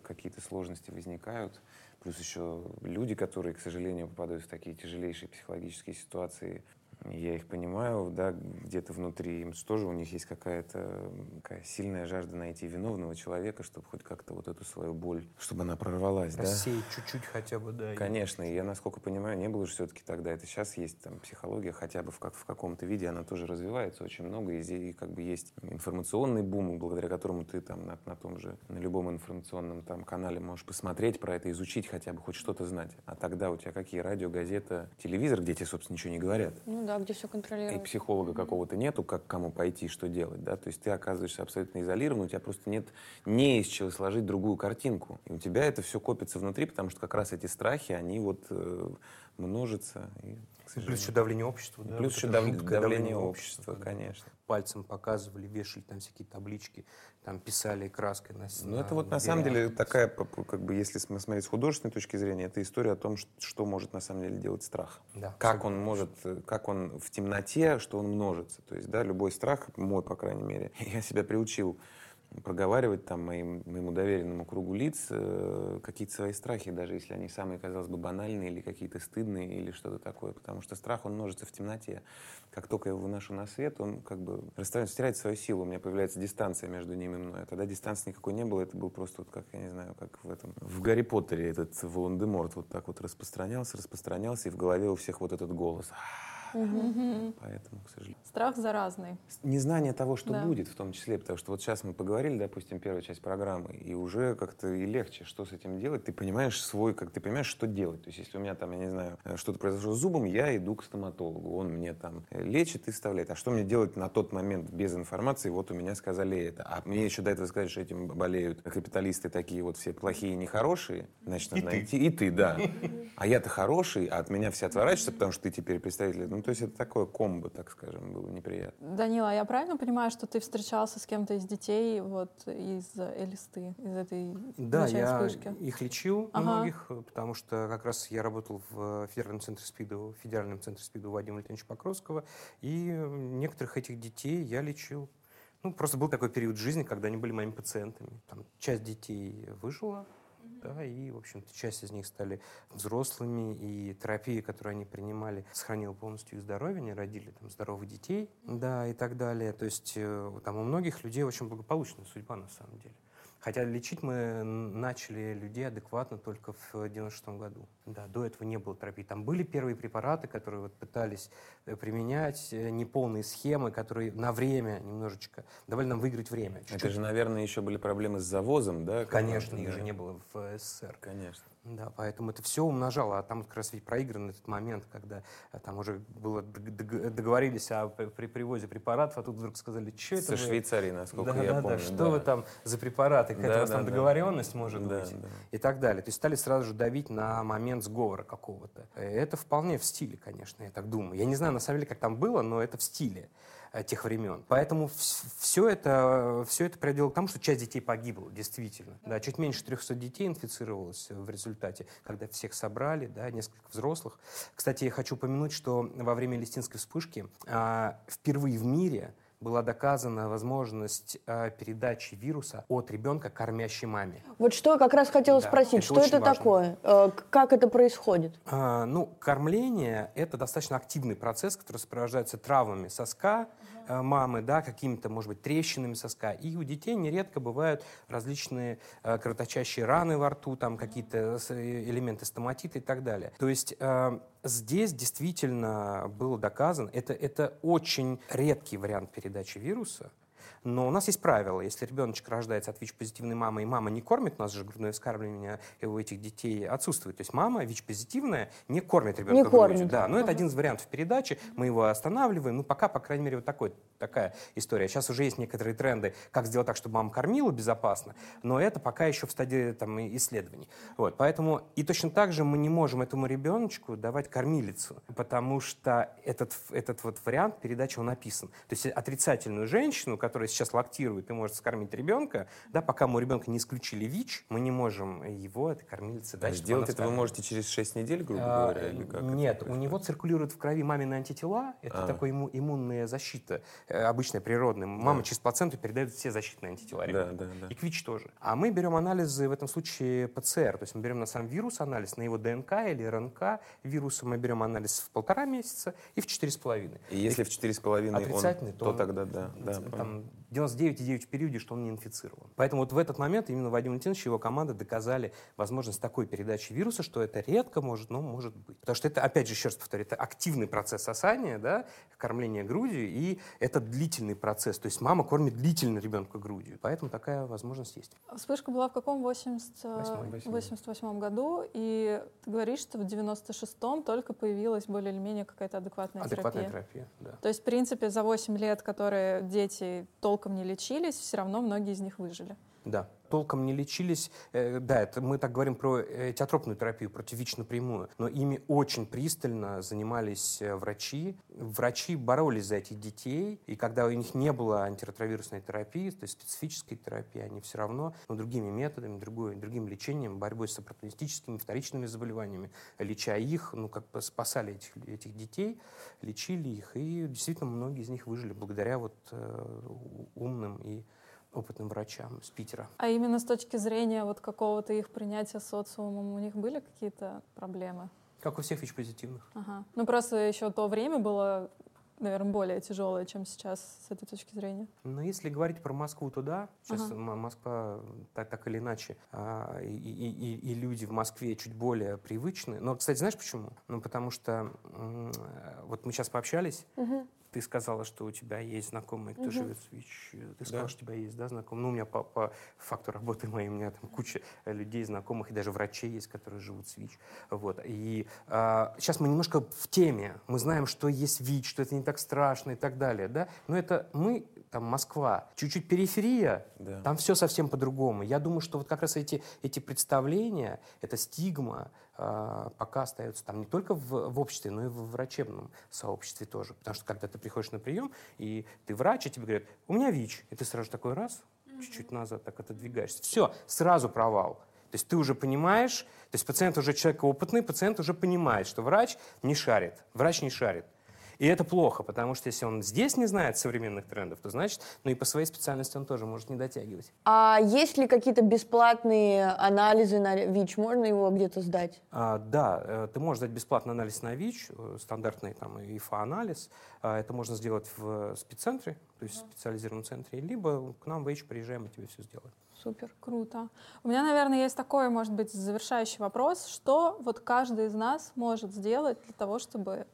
какие-то сложности возникают. Плюс еще люди, которые, к сожалению, попадают в такие тяжелейшие психологические ситуации, я их понимаю, да, где-то внутри им же тоже у них есть какая-то такая сильная жажда найти виновного человека, чтобы хоть как-то вот эту свою боль, чтобы она прорвалась, да? Рассеять чуть-чуть хотя бы, да. и- Конечно, и я, насколько понимаю, не было же все-таки тогда. Это сейчас есть там психология, хотя бы в, как, в каком-то виде она тоже развивается очень много. И, здесь как бы есть информационный бум, благодаря которому ты там на, на том же, на любом информационном там канале можешь посмотреть про это, изучить хотя бы, хоть что-то знать. А тогда у тебя какие? Радио, газета, телевизор, где тебе, собственно, ничего не говорят. Ну да, где все и контролируется. психолога какого-то нету, как кому пойти, что делать, да, то есть ты оказываешься абсолютно изолирован, у тебя просто нет не из чего сложить другую картинку, и у тебя это все копится внутри, потому что как раз эти страхи, они вот э, множатся. И, к Плюс сожалению. еще давление общества. да, Плюс вот еще дав- жуткое давление общества, когда конечно. Пальцем показывали, вешали там всякие таблички, там писали краской на Ну, это вот на самом деле такая, как бы, если см- смотреть с художественной точки зрения, это история о том, что может на самом деле делать страх. Да, Как он может, э, как он в темноте, что он множится. То есть, да, любой страх, мой, по крайней мере, я себя приучил проговаривать там моим, моему доверенному кругу лиц э, какие-то свои страхи, даже если они самые, казалось бы, банальные или какие-то стыдные или что-то такое. Потому что страх, он множится в темноте. Как только я его выношу на свет, он как бы растворяется, теряет свою силу. У меня появляется дистанция между ним и мной. А тогда дистанции никакой не было. Это был просто вот как, я не знаю, как в этом... В Гарри Поттере этот Волан-де-Морт вот так вот распространялся, распространялся, и в голове у всех вот этот голос. Поэтому, к сожалению. Страх заразный. Незнание того, что Да. будет, в том числе, потому что вот сейчас мы поговорили, допустим, первая часть программы, и уже как-то и легче, что с этим делать. Ты понимаешь свой, как ты понимаешь, что делать. То есть, если у меня там, я не знаю, э, что-то произошло с зубом, я иду к стоматологу, он мне там э, лечит и вставляет. А что мне делать на тот момент без информации? Вот у меня сказали это. А мне еще до этого сказали, что этим болеют капиталисты такие вот все плохие и нехорошие. Значит, надо найти. И ты, да. А я-то хороший, а от меня все отворачиваются, потому что ты теперь представитель. Ну, то есть это такое комбо, так скажем, было неприятно. Данила, а я правильно понимаю, что ты встречался с кем-то из детей вот из элисты, из этой Да, я вспышки? их лечил Ага. многих, э, потому что как раз я работал в э, федеральном центре СПИДа, в федеральном центре СПИДа Вадима Валентиновича Покровского, и э, некоторых этих детей я лечил. Ну, просто был такой период жизни, когда они были моими пациентами. Там часть детей выжила, да, и, в общем-то, часть из них стали взрослыми, и терапия, которую они принимали, сохранила полностью их здоровье, они родили там здоровых детей, да, и так далее. То есть э, там у многих людей очень благополучная судьба, на самом деле. Хотя лечить мы начали людей адекватно только в 96 году. Да, до этого не было терапии. Там были первые препараты, которые вот пытались э, применять, э, неполные схемы, которые на время немножечко давали нам выиграть время. Это чуть-чуть. же, наверное, еще были проблемы с завозом, да? Конечно, их же не было в СССР. Конечно. Да, поэтому это все умножало, а там как раз ведь проигран этот момент, когда э, там уже было дог- дог- договорились о при привозе препаратов, а тут вдруг сказали, что это Со вы?» Швейцарии, насколько да, я да, помню. да, что да. вы там за препараты, какая-то Да, у вас да, там да. договоренность может Да, быть да. и так далее. То есть стали сразу же давить на момент сговора какого-то. Э, Это вполне в стиле, конечно, я так думаю. Я не знаю, на самом деле, как там было, но это в стиле тех времен. Поэтому все это, все это приводило к тому, что часть детей погибла, действительно. Да, чуть меньше 300 детей инфицировалось в результате, когда всех собрали, да, несколько взрослых. Кстати, я хочу упомянуть, что во время Листинской вспышки а, впервые в мире была доказана возможность а, передачи вируса от ребенка кормящей маме. Вот что я как раз хотела Да, спросить, это что это важно. такое? Э, Как это происходит? А, ну, кормление – это достаточно активный процесс, который сопровождается травмами соска э, мамы, да, какими-то, может быть, трещинами соска. И у детей нередко бывают различные э, кровоточащие раны во рту, там какие-то э, элементы стоматита и так далее. То есть э, здесь действительно было доказано, это, это очень редкий вариант передачи вируса, но у нас есть правило. Если ребеночек рождается от ВИЧ-позитивной мамы, и мама не кормит, у нас же грудное вскармливание у этих детей отсутствует. То есть мама ВИЧ-позитивная не кормит ребенка Не грудью. кормит. Да, но это один из вариантов передачи. Мы его останавливаем. Ну, пока, по крайней мере, вот такой, такая история. Сейчас уже есть некоторые тренды, как сделать так, чтобы мама кормила безопасно, но это пока еще в стадии там, исследований. Вот, поэтому и точно так же мы не можем этому ребеночку давать кормилицу, потому что этот, этот вот вариант передачи, он описан. То есть отрицательную женщину, которая сейчас лактирует и может скормить ребенка, да, пока мы у ребенка не исключили ВИЧ, мы не можем его этой кормилице А дать. чтобы сделать это вы можете через 6 недель, грубо А, говоря, или как? Нет, у него циркулирует в крови мамины антитела. Это А. такая имму- иммунная защита, э, обычная, природная. Мама через плаценту передает все защитные антитела Да, ребенку. да, да. И к ВИЧ тоже. А мы берем анализы, в этом случае ПЦР. То есть мы берем на сам вирус анализ, на его ДНК или РНК вируса. Мы берем анализ в полтора месяца и в четыре с половиной. И если в 4,5 он, Отрицательный, то, то он- тогда да. да Там понял. там 99,9 в периоде, что он не инфицирован. Поэтому вот в этот момент именно Вадим Валентинович и его команда доказали возможность такой передачи вируса, что это редко может, но может быть. Потому что это, опять же, еще раз повторю, это активный процесс сосания, да, кормления грудью, и это длительный процесс. То есть мама кормит длительно ребенка грудью. Поэтому такая возможность есть. Вспышка была в каком? 80... Восьмой. 88 году. И ты говоришь, что в 96-м только появилась более или менее какая-то адекватная, Адекватная терапия. терапия, да. То есть, в принципе, за 8 лет, которые дети толком не лечились, все равно многие из них выжили. Да, толком не лечились. Э, да, это мы так говорим про э, теотропную терапию, против ВИЧ напрямую. Но ими очень пристально занимались э, врачи. Врачи боролись за этих детей. И когда у них не было антиретровирусной терапии, то есть специфической терапии, они все равно ну, другими методами, другой, другим лечением, борьбой с оппортунистическими вторичными заболеваниями, леча их, ну, как бы спасали этих, этих детей, лечили их. И действительно многие из них выжили благодаря вот э, умным и опытным врачам из Питера. А именно с точки зрения вот какого-то их принятия социумом, у них были какие-то проблемы? Как у всех ВИЧ-позитивных. Ага. Ну просто еще то время было, наверное, более тяжелое, чем сейчас с этой точки зрения. Но если говорить про Москву, то да. Сейчас Ага. Москва так, так или иначе, а, и, и- и- люди в Москве чуть более привычны. Но, кстати, знаешь почему? Ну, потому что вот мы сейчас пообщались, ты сказала, что у тебя есть знакомые, кто живет с ВИЧ. Ты сказала, что у тебя есть, да, знакомые. Ну, у меня по, по факту работы моей, у меня там куча э, людей, знакомых, и даже врачей есть, которые живут с ВИЧ. Вот. И а, сейчас мы немножко в теме. Мы знаем, что есть ВИЧ, что это не так страшно и так далее, да. Но это мы, там, Москва, чуть-чуть периферия, Да. там все совсем по-другому. Я думаю, что вот как раз эти, эти представления, эта стигма пока остается там не только в, в обществе, но и в врачебном сообществе тоже. Потому что когда ты приходишь на прием, и ты врач, и тебе говорят, у меня ВИЧ, и ты сразу такой раз, чуть-чуть назад так отодвигаешься. Все, сразу провал. То есть ты уже понимаешь, то есть пациент уже человек опытный, пациент уже понимает, что врач не шарит, врач не шарит. И это плохо, потому что если он здесь не знает современных трендов, то значит, ну и по своей специальности он тоже может не дотягивать. А есть ли какие-то бесплатные анализы на ВИЧ? Можно его где-то сдать? А, да, э, ты можешь сдать бесплатный анализ на ВИЧ, э, стандартный там ИФА-анализ. А, Это можно сделать в спеццентре, то есть в специализированном центре, либо к нам в ВИЧ приезжаем и тебе все сделаем. Супер. Круто. У меня, наверное, есть такой, может быть, завершающий вопрос. Что вот каждый из нас может сделать для того, чтобы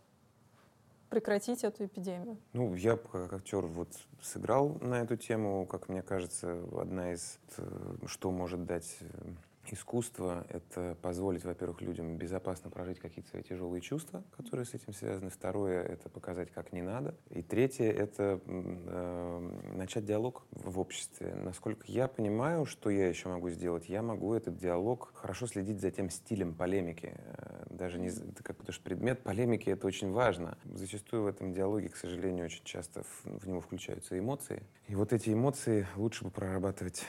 прекратить эту эпидемию? Ну, я как актер вот сыграл на эту тему, как мне кажется, одна из, э, что может дать э, искусство, это позволить, во-первых, людям безопасно прожить какие-то свои тяжелые чувства, которые с этим связаны. Второе — это показать, как не надо. И третье — это э, начать диалог в обществе. Насколько я понимаю, что я еще могу сделать, я могу этот диалог хорошо следить за тем стилем полемики. Э, Даже не... з- как, потому что предмет полемики — это очень важно. Зачастую в этом диалоге, к сожалению, очень часто в, в него включаются эмоции. И вот эти эмоции лучше бы прорабатывать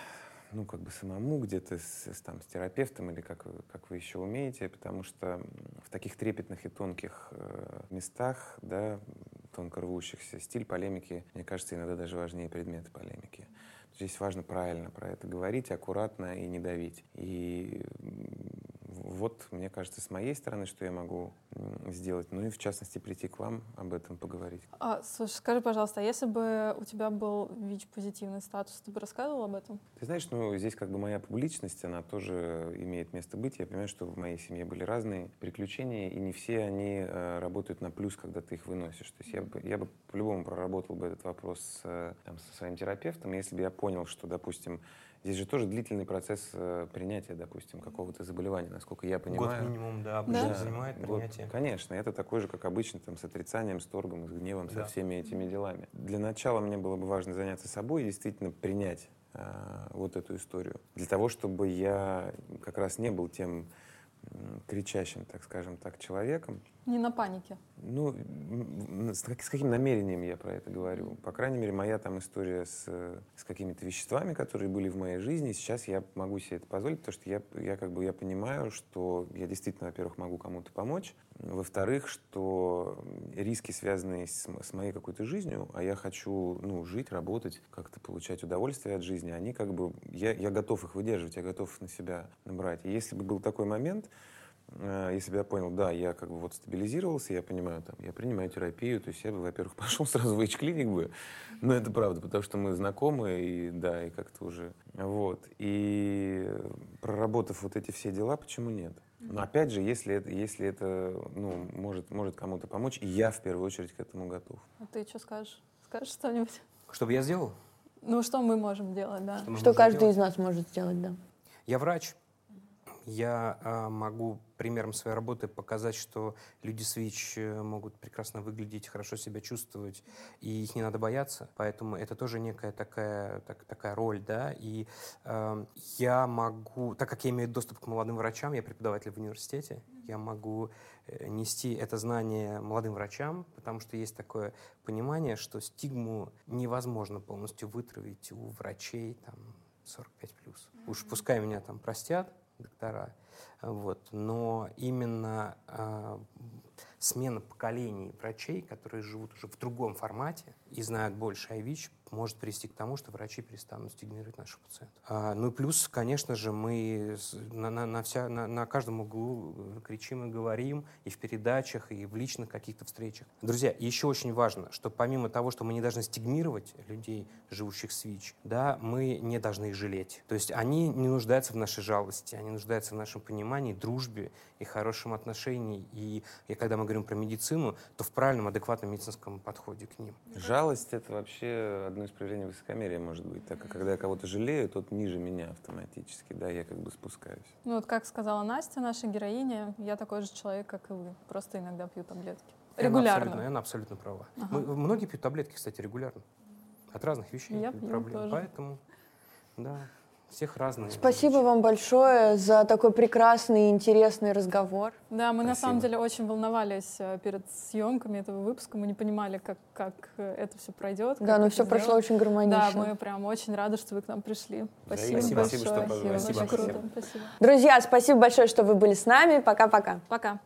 ну, как бы самому, где-то с, там, с терапевтом или как, как вы еще умеете, потому что в таких трепетных и тонких э, местах, да, тонко рвущихся, стиль полемики, мне кажется, иногда даже важнее предмета полемики. Здесь важно правильно про это говорить, аккуратно и не давить. И вот, мне кажется, с моей стороны, что я могу сделать, ну и в частности прийти к вам об этом поговорить. А, слушай, скажи, пожалуйста, а если бы у тебя был ВИЧ-позитивный статус, ты бы рассказывал об этом? Ты знаешь, ну, здесь как бы моя публичность, она тоже имеет место быть. Я понимаю, что в моей семье были разные приключения, и не все они э, работают на плюс, когда ты их выносишь. То есть я бы, я бы по-любому проработал бы этот вопрос э, там, со своим терапевтом, если бы я понял, что, допустим, здесь же тоже длительный процесс э, принятия, допустим, какого-то заболевания, насколько я понимаю. Год минимум, да, обычно Да. занимает принятие. конечно, это такой же, как обычно, там, с отрицанием, с торгом, с гневом, Да. со всеми этими делами. Для начала мне было бы важно заняться собой и действительно принять а, вот эту историю. Для того, чтобы я как раз не был тем кричащим, так скажем так, человеком, Не на панике. ну, с, как- с каким намерением я про это говорю? По крайней мере, моя там история с, с какими-то веществами, которые были в моей жизни, сейчас я могу себе это позволить, потому что я, я как бы я понимаю, что я действительно, во-первых, могу кому-то помочь, во-вторых, что риски, связанные с, с моей какой-то жизнью, а я хочу ну, жить, работать, как-то получать удовольствие от жизни, они как бы, я, я готов их выдерживать, я готов на себя набрать. И если бы был такой момент, если бы я понял, да, я как бы вот стабилизировался, я понимаю, там, я принимаю терапию, то есть я бы, во-первых, пошел сразу в H-клиник бы, но это правда, потому что мы знакомы, и да, и как-то уже, вот, и проработав вот эти все дела, почему нет? Но опять же, если это, если это ну, может, может кому-то помочь, я в первую очередь к этому готов. А ты что скажешь? Скажешь что-нибудь? Что бы я сделал? Ну, что мы можем делать, да? Что можем каждый делать? из нас может сделать, да. Я врач. Я а, могу примером своей работы показать, что люди с ВИЧ э, могут прекрасно выглядеть, хорошо себя чувствовать, и их не надо бояться. Поэтому это тоже некая такая, так- такая роль, да. И э, я могу, так как я имею доступ к молодым врачам, я преподаватель в университете, я могу э, нести это знание молодым врачам, потому что есть такое понимание, что стигму невозможно полностью вытравить у врачей там 45 плюс. Уж пускай меня там простят доктора, вот, но именно а, смена поколений врачей, которые живут уже в другом формате и знают больше о ВИЧ, может привести к тому, что врачи перестанут стигмировать наших пациентов. А, ну и плюс, конечно же, мы на, на, на вся, на, на каждом углу э, кричим и говорим, и в передачах, и в личных каких-то встречах. Друзья, еще очень важно, что помимо того, что мы не должны стигмировать людей, живущих с ВИЧ, да, мы не должны их жалеть. То есть они не нуждаются в нашей жалости, они нуждаются в нашем понимании, дружбе и хорошем отношении. И, и когда мы говорим про медицину, то в правильном, адекватном медицинском подходе к ним. Жалость — это вообще одно из проявлений высокомерия, может быть. Так как когда я кого-то жалею, тот ниже меня автоматически, да, я как бы спускаюсь. Ну вот как сказала Настя, наша героиня, я такой же человек, как и вы. Просто иногда пью таблетки. И она Регулярно. абсолютно, она абсолютно права. Ага. Мы- многие пьют таблетки, кстати, регулярно. От разных вещей Я пью проблем. тоже. Поэтому, да, всех разные. Спасибо вам большое за такой прекрасный и интересный разговор. Да, мы на Спасибо. самом деле очень волновались э, перед съемками этого выпуска. Мы не понимали, как, как э, это все пройдет. Да, но все прошло сделать. очень гармонично. Да, мы прям очень рады, что вы к нам пришли. Спасибо, Взаимно. большое. Спасибо, что позвали. Очень Спасибо. круто. Спасибо. Друзья, спасибо большое, что вы были с нами. Пока-пока. Пока.